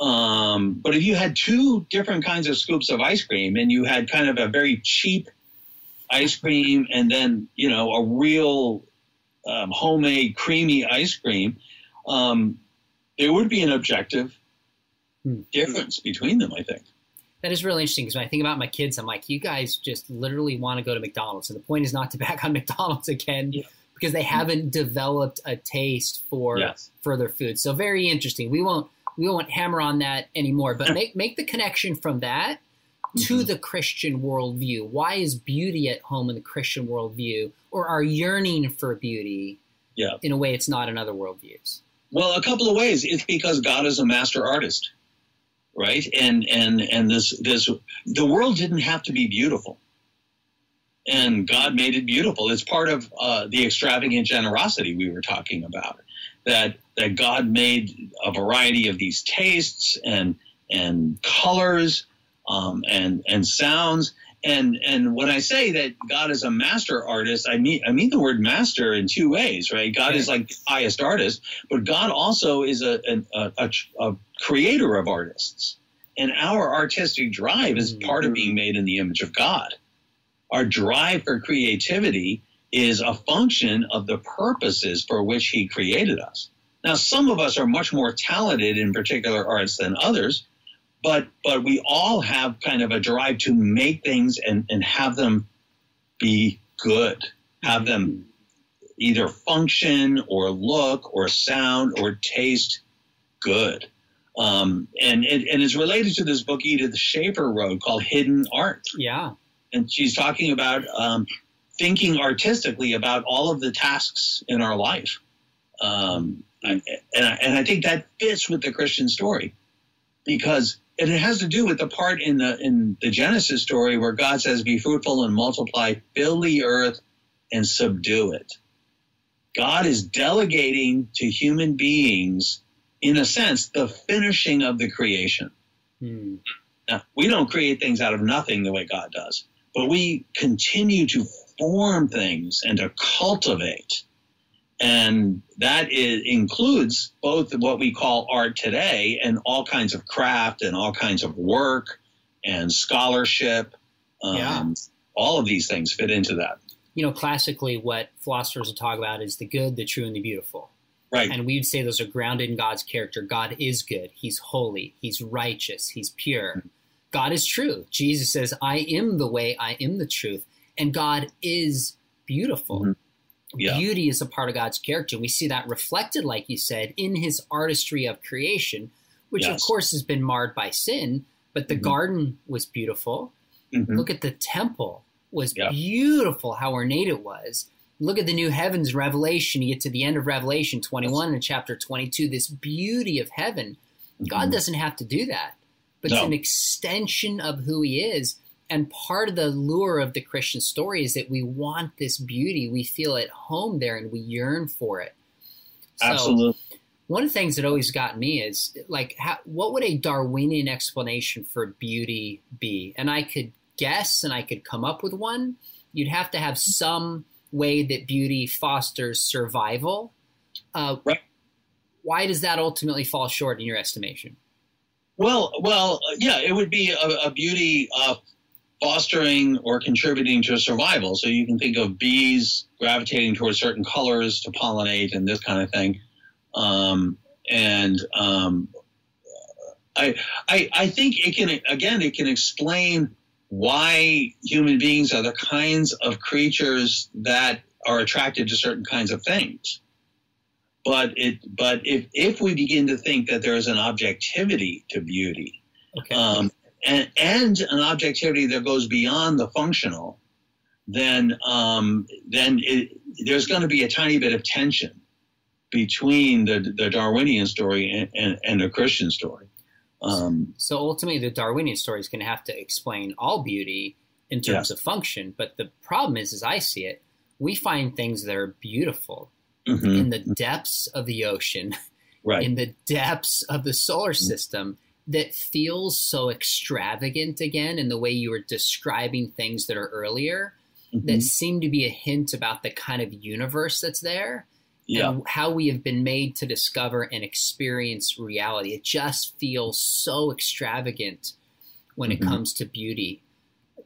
Um, but if you had two different kinds of scoops of ice cream and you had kind of a very cheap ice cream and then, you know, a real um, homemade creamy ice cream, um, there would be an objective Hmm. difference between them, I think. That is really interesting because when I think about my kids, I'm like, you guys just literally want to go to McDonald's. And the point is not to *laughs* back on McDonald's again Yeah. because they haven't developed a taste for Yes. further food. So very interesting. We won't we won't hammer on that anymore, but make make the connection from that to Mhm. the Christian worldview. Why is beauty at home in the Christian worldview, or our yearning for beauty? Yeah. In a way, it's not in other worldviews. Well, a couple of ways. It's because God is a master artist, right? And and and this this the world didn't have to be beautiful, and God made it beautiful. It's part of uh, the extravagant generosity we were talking about. That that God made a variety of these tastes and and colors um, and and sounds. And and when I say that God is a master artist, I mean I mean the word master in two ways, right? God is like the highest artist, but God also is a, an- a, a, a creator of artists. And our artistic drive is part of being made in the image of God. Our drive for creativity is a function of the purposes for which He created us. Now, some of us are much more talented in particular arts than others, but but we all have kind of a drive to make things and, and have them be good, have them either function or look or sound or taste good. Um, and, and, and it's related to this book Edith Schaeffer wrote called Hidden Art. Yeah. And she's talking about um, thinking artistically about all of the tasks in our life. Um, and, I, and I think that fits with the Christian story because and it has to do with the part in the in the Genesis story where God says, "Be fruitful and multiply, fill the earth and subdue it." God is delegating to human beings, in a sense, the finishing of the creation. Hmm. Now, we don't create things out of nothing the way God does, but we continue to form things and to cultivate. And that is, includes both what we call art today and all kinds of craft and all kinds of work and scholarship. Um, Yeah. All of these things fit into that. You know, classically, what philosophers will talk about is the good, the true, and the beautiful. Right. And we would say those are grounded in God's character. God is good. He's holy. He's righteous. He's pure. God is true. Jesus says, I am the way, I am the truth. And God is beautiful. Mhm. Yeah. Beauty is a part of God's character. We see that reflected, like you said, in his artistry of creation, which of course has been marred by sin. But the Mhm. garden was beautiful. Mhm. Look at the temple was Yeah. beautiful how ornate it was. Look at the new heavens Revelation. You get to the end of Revelation 21 and chapter 22, this beauty of heaven. God Mhm. doesn't have to do that, but it's an extension of who he is. And part of the lure of the Christian story is that we want this beauty. We feel at home there and we yearn for it. So, Absolutely. one of the things that always got me is like, how, what would a Darwinian explanation for beauty be? And I could guess and I could come up with one. You'd have to have some way that beauty fosters survival. Uh, Right. Why does that ultimately fall short in your estimation? Well, well, yeah, it would be a, a beauty of fostering or contributing to survival. So you can think of bees gravitating towards certain colors to pollinate and this kind of thing. Um, and um, I, I, I think it can again it can explain why human beings are the kinds of creatures that are attracted to certain kinds of things. But it, but if if we begin to think that there is an objectivity to beauty, Okay. um, and, and an objectivity that goes beyond the functional, then um, then it, there's going to be a tiny bit of tension between the, the Darwinian story and, and, and the Christian story. Um, so ultimately, the Darwinian story is going to have to explain all beauty in terms of function. But the problem is, as I see it, we find things that are beautiful mm-hmm. in the depths of the ocean, *laughs* right. in the depths of the solar mm-hmm. system that feels so extravagant again in the way you were describing things that are earlier mm-hmm. that seem to be a hint about the kind of universe that's there yeah. and how we have been made to discover and experience reality. It just feels so extravagant when mm-hmm. it comes to beauty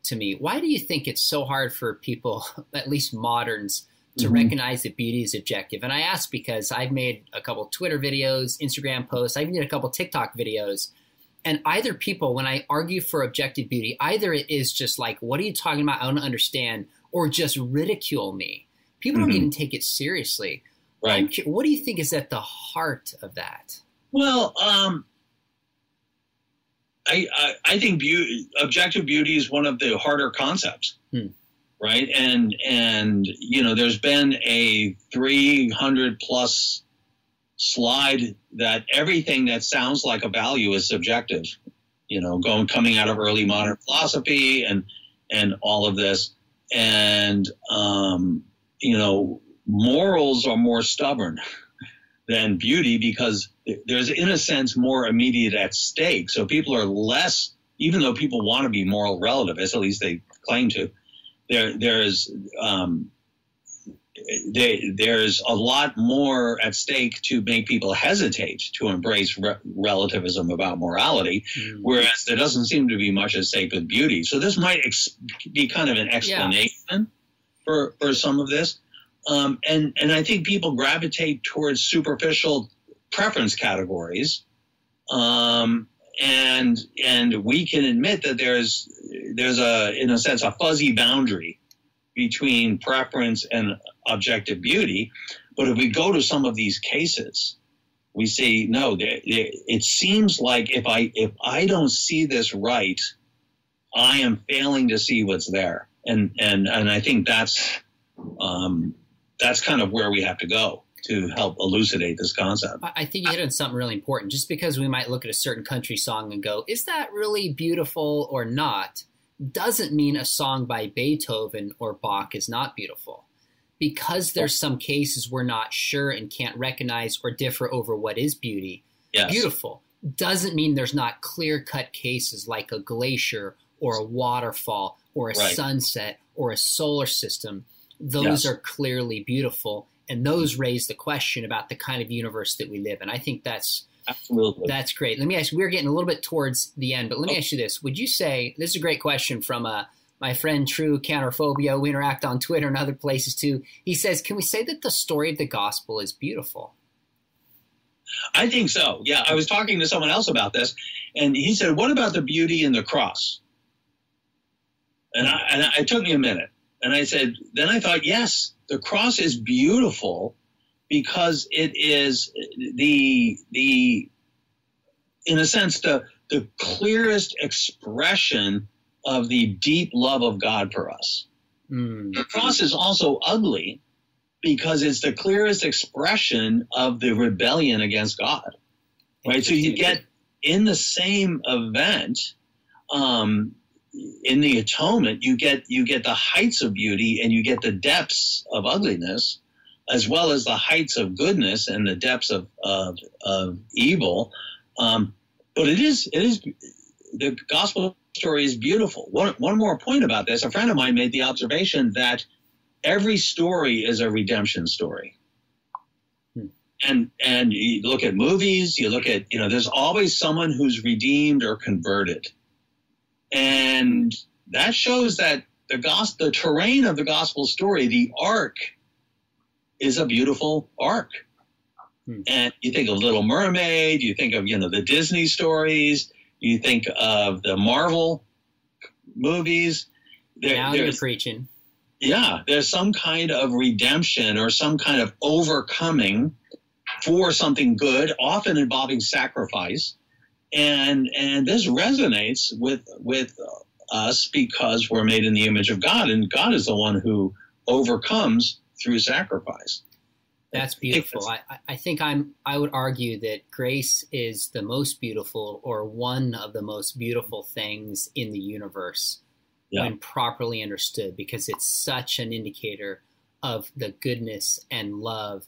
to me. Why do you think it's so hard for people, *laughs* at least moderns, to mm-hmm. recognize that beauty is objective? And I ask because I've made a couple Twitter videos, Instagram posts, I've made a couple TikTok videos and either people, when I argue for objective beauty, either it is just like, what are you talking about? I don't understand, or just ridicule me. People mm-hmm. don't even take it seriously. Right. what do you think is at the heart of that? Well, um, I, I, I think beauty, objective beauty is one of the harder concepts, hmm. right? And and you know, there's been a 300 plus slide that everything that sounds like a value is subjective. You know, going coming out of early modern philosophy and and all of this, and um, you know, morals are more stubborn than beauty because there's in a sense more immediate at stake. So people are less, even though people want to be moral relativists, at least they claim to. There, there's um, they, there's a lot more at stake to make people hesitate to embrace re- relativism about morality, mm. whereas there doesn't seem to be much at stake with beauty. So this might ex- be kind of an explanation yeah. for for some of this, um, and and I think people gravitate towards superficial preference categories. Um, and and we can admit that there's there's a in a sense a fuzzy boundary between preference and objective beauty. But if we go to some of these cases, we see no. it seems like if I if I don't see this right, I am failing to see what's there, and and and I think that's um, that's kind of where we have to go to help elucidate this concept. I think you hit on something really important. Just because we might look at a certain country song and go, "Is that really beautiful or not?" Doesn't mean a song by Beethoven or Bach is not beautiful because there's some cases we're not sure and can't recognize or differ over what is beauty, yes. beautiful, doesn't mean there's not clear cut cases like a glacier or a waterfall or a right. sunset or a solar system. Those yes. are clearly beautiful. And those raise the question about the kind of universe that we live in. I think that's Absolutely. That's great. Let me ask we're getting a little bit towards the end, but let me oh. ask you this. Would you say, this is a great question from uh, my friend True Counterphobia. We interact on Twitter and other places too. He says, Can we say that the story of the gospel is beautiful? I think so. Yeah, I was talking to someone else about this, and he said, What about the beauty in the cross? And, I, and I, it took me a minute. And I said, Then I thought, yes, the cross is beautiful because it is the, the in a sense, the, the clearest expression of the deep love of God for us. Mm. The cross is also ugly because it's the clearest expression of the rebellion against God. Right? So you get in the same event, um, in the atonement, you get you get the heights of beauty and you get the depths of ugliness, as well as the heights of goodness and the depths of of, of evil. Um, but it is it is the gospel story is beautiful. One, one more point about this a friend of mine made the observation that every story is a redemption story. Hmm. And and you look at movies, you look at you know, there's always someone who's redeemed or converted, and that shows that the gospel, the terrain of the gospel story, the arc, is a beautiful arc. Hmm. And you think of Little Mermaid, you think of you know the Disney stories, you think of the Marvel movies. There, now you're preaching. Yeah, there's some kind of redemption or some kind of overcoming for something good, often involving sacrifice, and and this resonates with with us because we're made in the image of God, and God is the one who overcomes through sacrifice. That's beautiful. I, I think I'm. I would argue that grace is the most beautiful, or one of the most beautiful things in the universe, yeah. when properly understood, because it's such an indicator of the goodness and love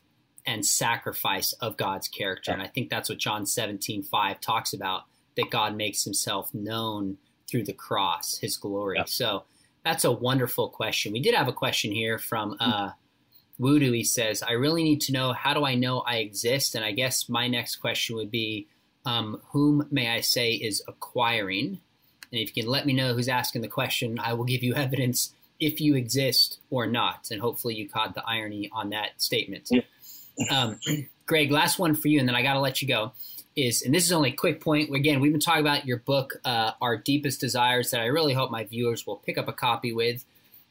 and sacrifice of God's character. And I think that's what John 17, 5 talks about that God makes himself known through the cross, his glory. Yeah. So that's a wonderful question. We did have a question here from uh, Voodoo. He says, I really need to know how do I know I exist? And I guess my next question would be, um, whom may I say is acquiring? And if you can let me know who's asking the question, I will give you *laughs* evidence if you exist or not. And hopefully you caught the irony on that statement. *laughs* Um, *clears throat* Greg, last one for you, and then I got to let you go. Is and this is only a quick point. Again, we've been talking about your book, uh, Our Deepest Desires, that I really hope my viewers will pick up a copy with.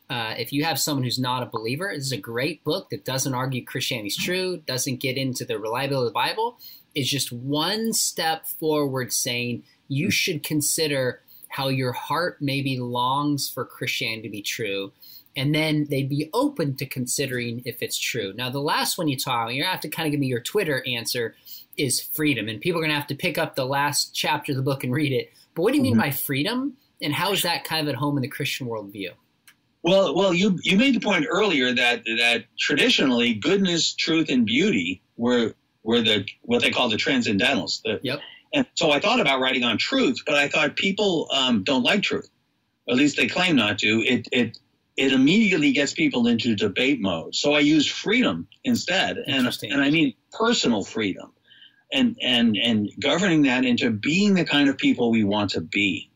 Uh, if you have someone who's not a believer, this is a great book that doesn't argue Christianity's true, doesn't get into the reliability of the Bible. It's just one step forward saying you should consider how your heart maybe longs for Christianity to be true and then they'd be open to considering if it's true. Now, the last one you talk, about, you're gonna have to kind of give me your Twitter answer is freedom, and people are gonna have to pick up the last chapter of the book and read it. But what do you mean mm-hmm. by freedom, and how is that kind of at home in the Christian worldview? Well, well, you you made the point earlier that that traditionally goodness, truth, and beauty were were the what they call the transcendentals. The, yep. And so I thought about writing on truth, but I thought people um, don't like truth. At least they claim not to. It it it immediately gets people into debate mode. So I use freedom instead, and and I mean personal freedom, and and and governing that into being the kind of people we want to be.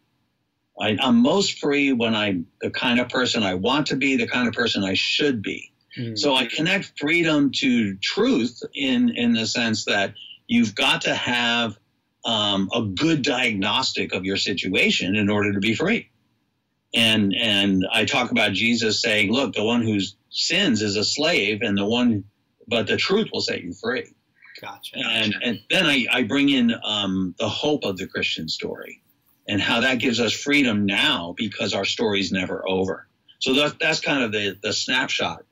I, am most free when I'm the kind of person I want to be, the kind of person I should be. Mm. So I connect freedom to truth in in the sense that you've got to have um, a good diagnostic of your situation in order to be free and and I talk about Jesus saying, "Look, the one who sins is a slave, and the one, but the truth will set you free." Gotcha. And and then I, I bring in um, the hope of the Christian story, and how that gives us freedom now because our story's never over. So that, that's kind of the the snapshot.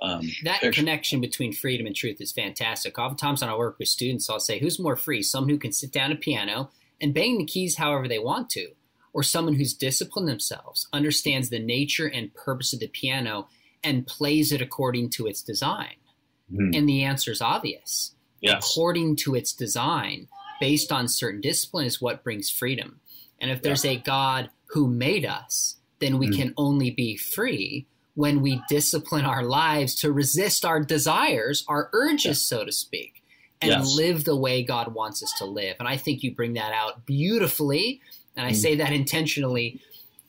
Um, that picture. connection between freedom and truth is fantastic. Oftentimes when I work with students, I'll say, "Who's more free? Someone who can sit down at a piano and bang the keys however they want to." or someone who's disciplined themselves, understands the nature and purpose of the piano, and plays it according to its design? Mm-hmm. And the answer is obvious. Yes. According to its design, based on certain discipline, is what brings freedom. And if there's yeah. a God who made us, then we mm-hmm. can only be free when we discipline our lives to resist our desires, our urges, so to speak, and yes. live the way God wants us to live. And I think you bring that out beautifully and I mm. say that intentionally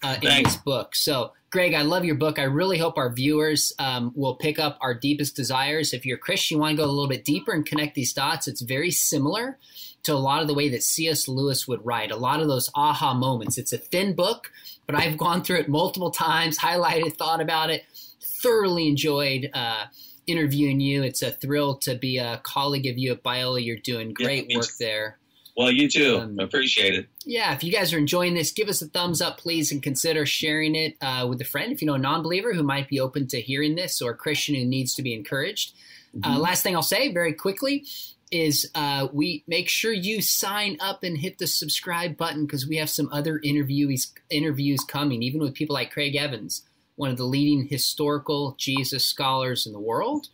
uh, in this book. So, Greg, I love your book. I really hope our viewers um, will pick up our deepest desires. If you're a Christian, you want to go a little bit deeper and connect these dots. It's very similar to a lot of the way that C.S. Lewis would write. A lot of those aha moments. It's a thin book, but I've gone through it multiple times, highlighted, thought about it, thoroughly enjoyed. Uh, interviewing you. It's a thrill to be a colleague of you at Biola. You're doing great yeah, work there. Well, you too. Um, Appreciate it. Yeah, if you guys are enjoying this, give us a thumbs up, please, and consider sharing it uh, with a friend. If you know a non believer who might be open to hearing this or a Christian who needs to be encouraged. Uh, mm-hmm. Uh, last thing I'll say very quickly is uh, we make sure you sign up and hit the subscribe button because we have some other interviewees interviews coming, even with people like Craig Evans, one of the leading historical Jesus scholars in the world.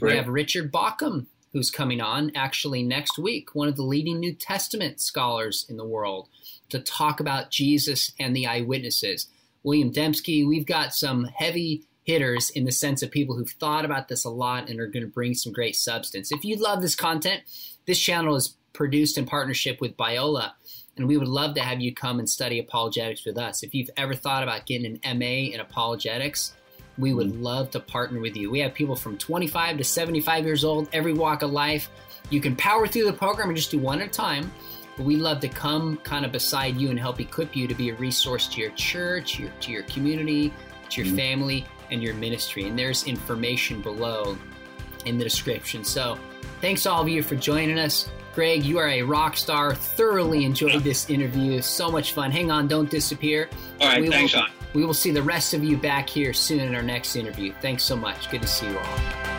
We have Richard Bauckham, who's coming on actually next week, one of the leading New Testament scholars in the world, to talk about Jesus and the eyewitnesses. William Dembski, we've got some heavy hitters in the sense of people who've thought about this a lot and are going to bring some great substance. If you love this content, this channel is produced in partnership with Biola, and we would love to have you come and study apologetics with us. If you've ever thought about getting an MA in apologetics, we would mm-hmm. love to partner with you. We have people from 25 to 75 years old, every walk of life. You can power through the program and just do one at a time. But we love to come kind of beside you and help equip you to be a resource to your church, your, to your community, to your mm-hmm. family, and your ministry. And there's information below in the description. So thanks all of you for joining us. Greg, you are a rock star. Thoroughly enjoyed this interview. So much fun. Hang on, don't disappear. All right, we thanks, will, Sean. We will see the rest of you back here soon in our next interview. Thanks so much. Good to see you all.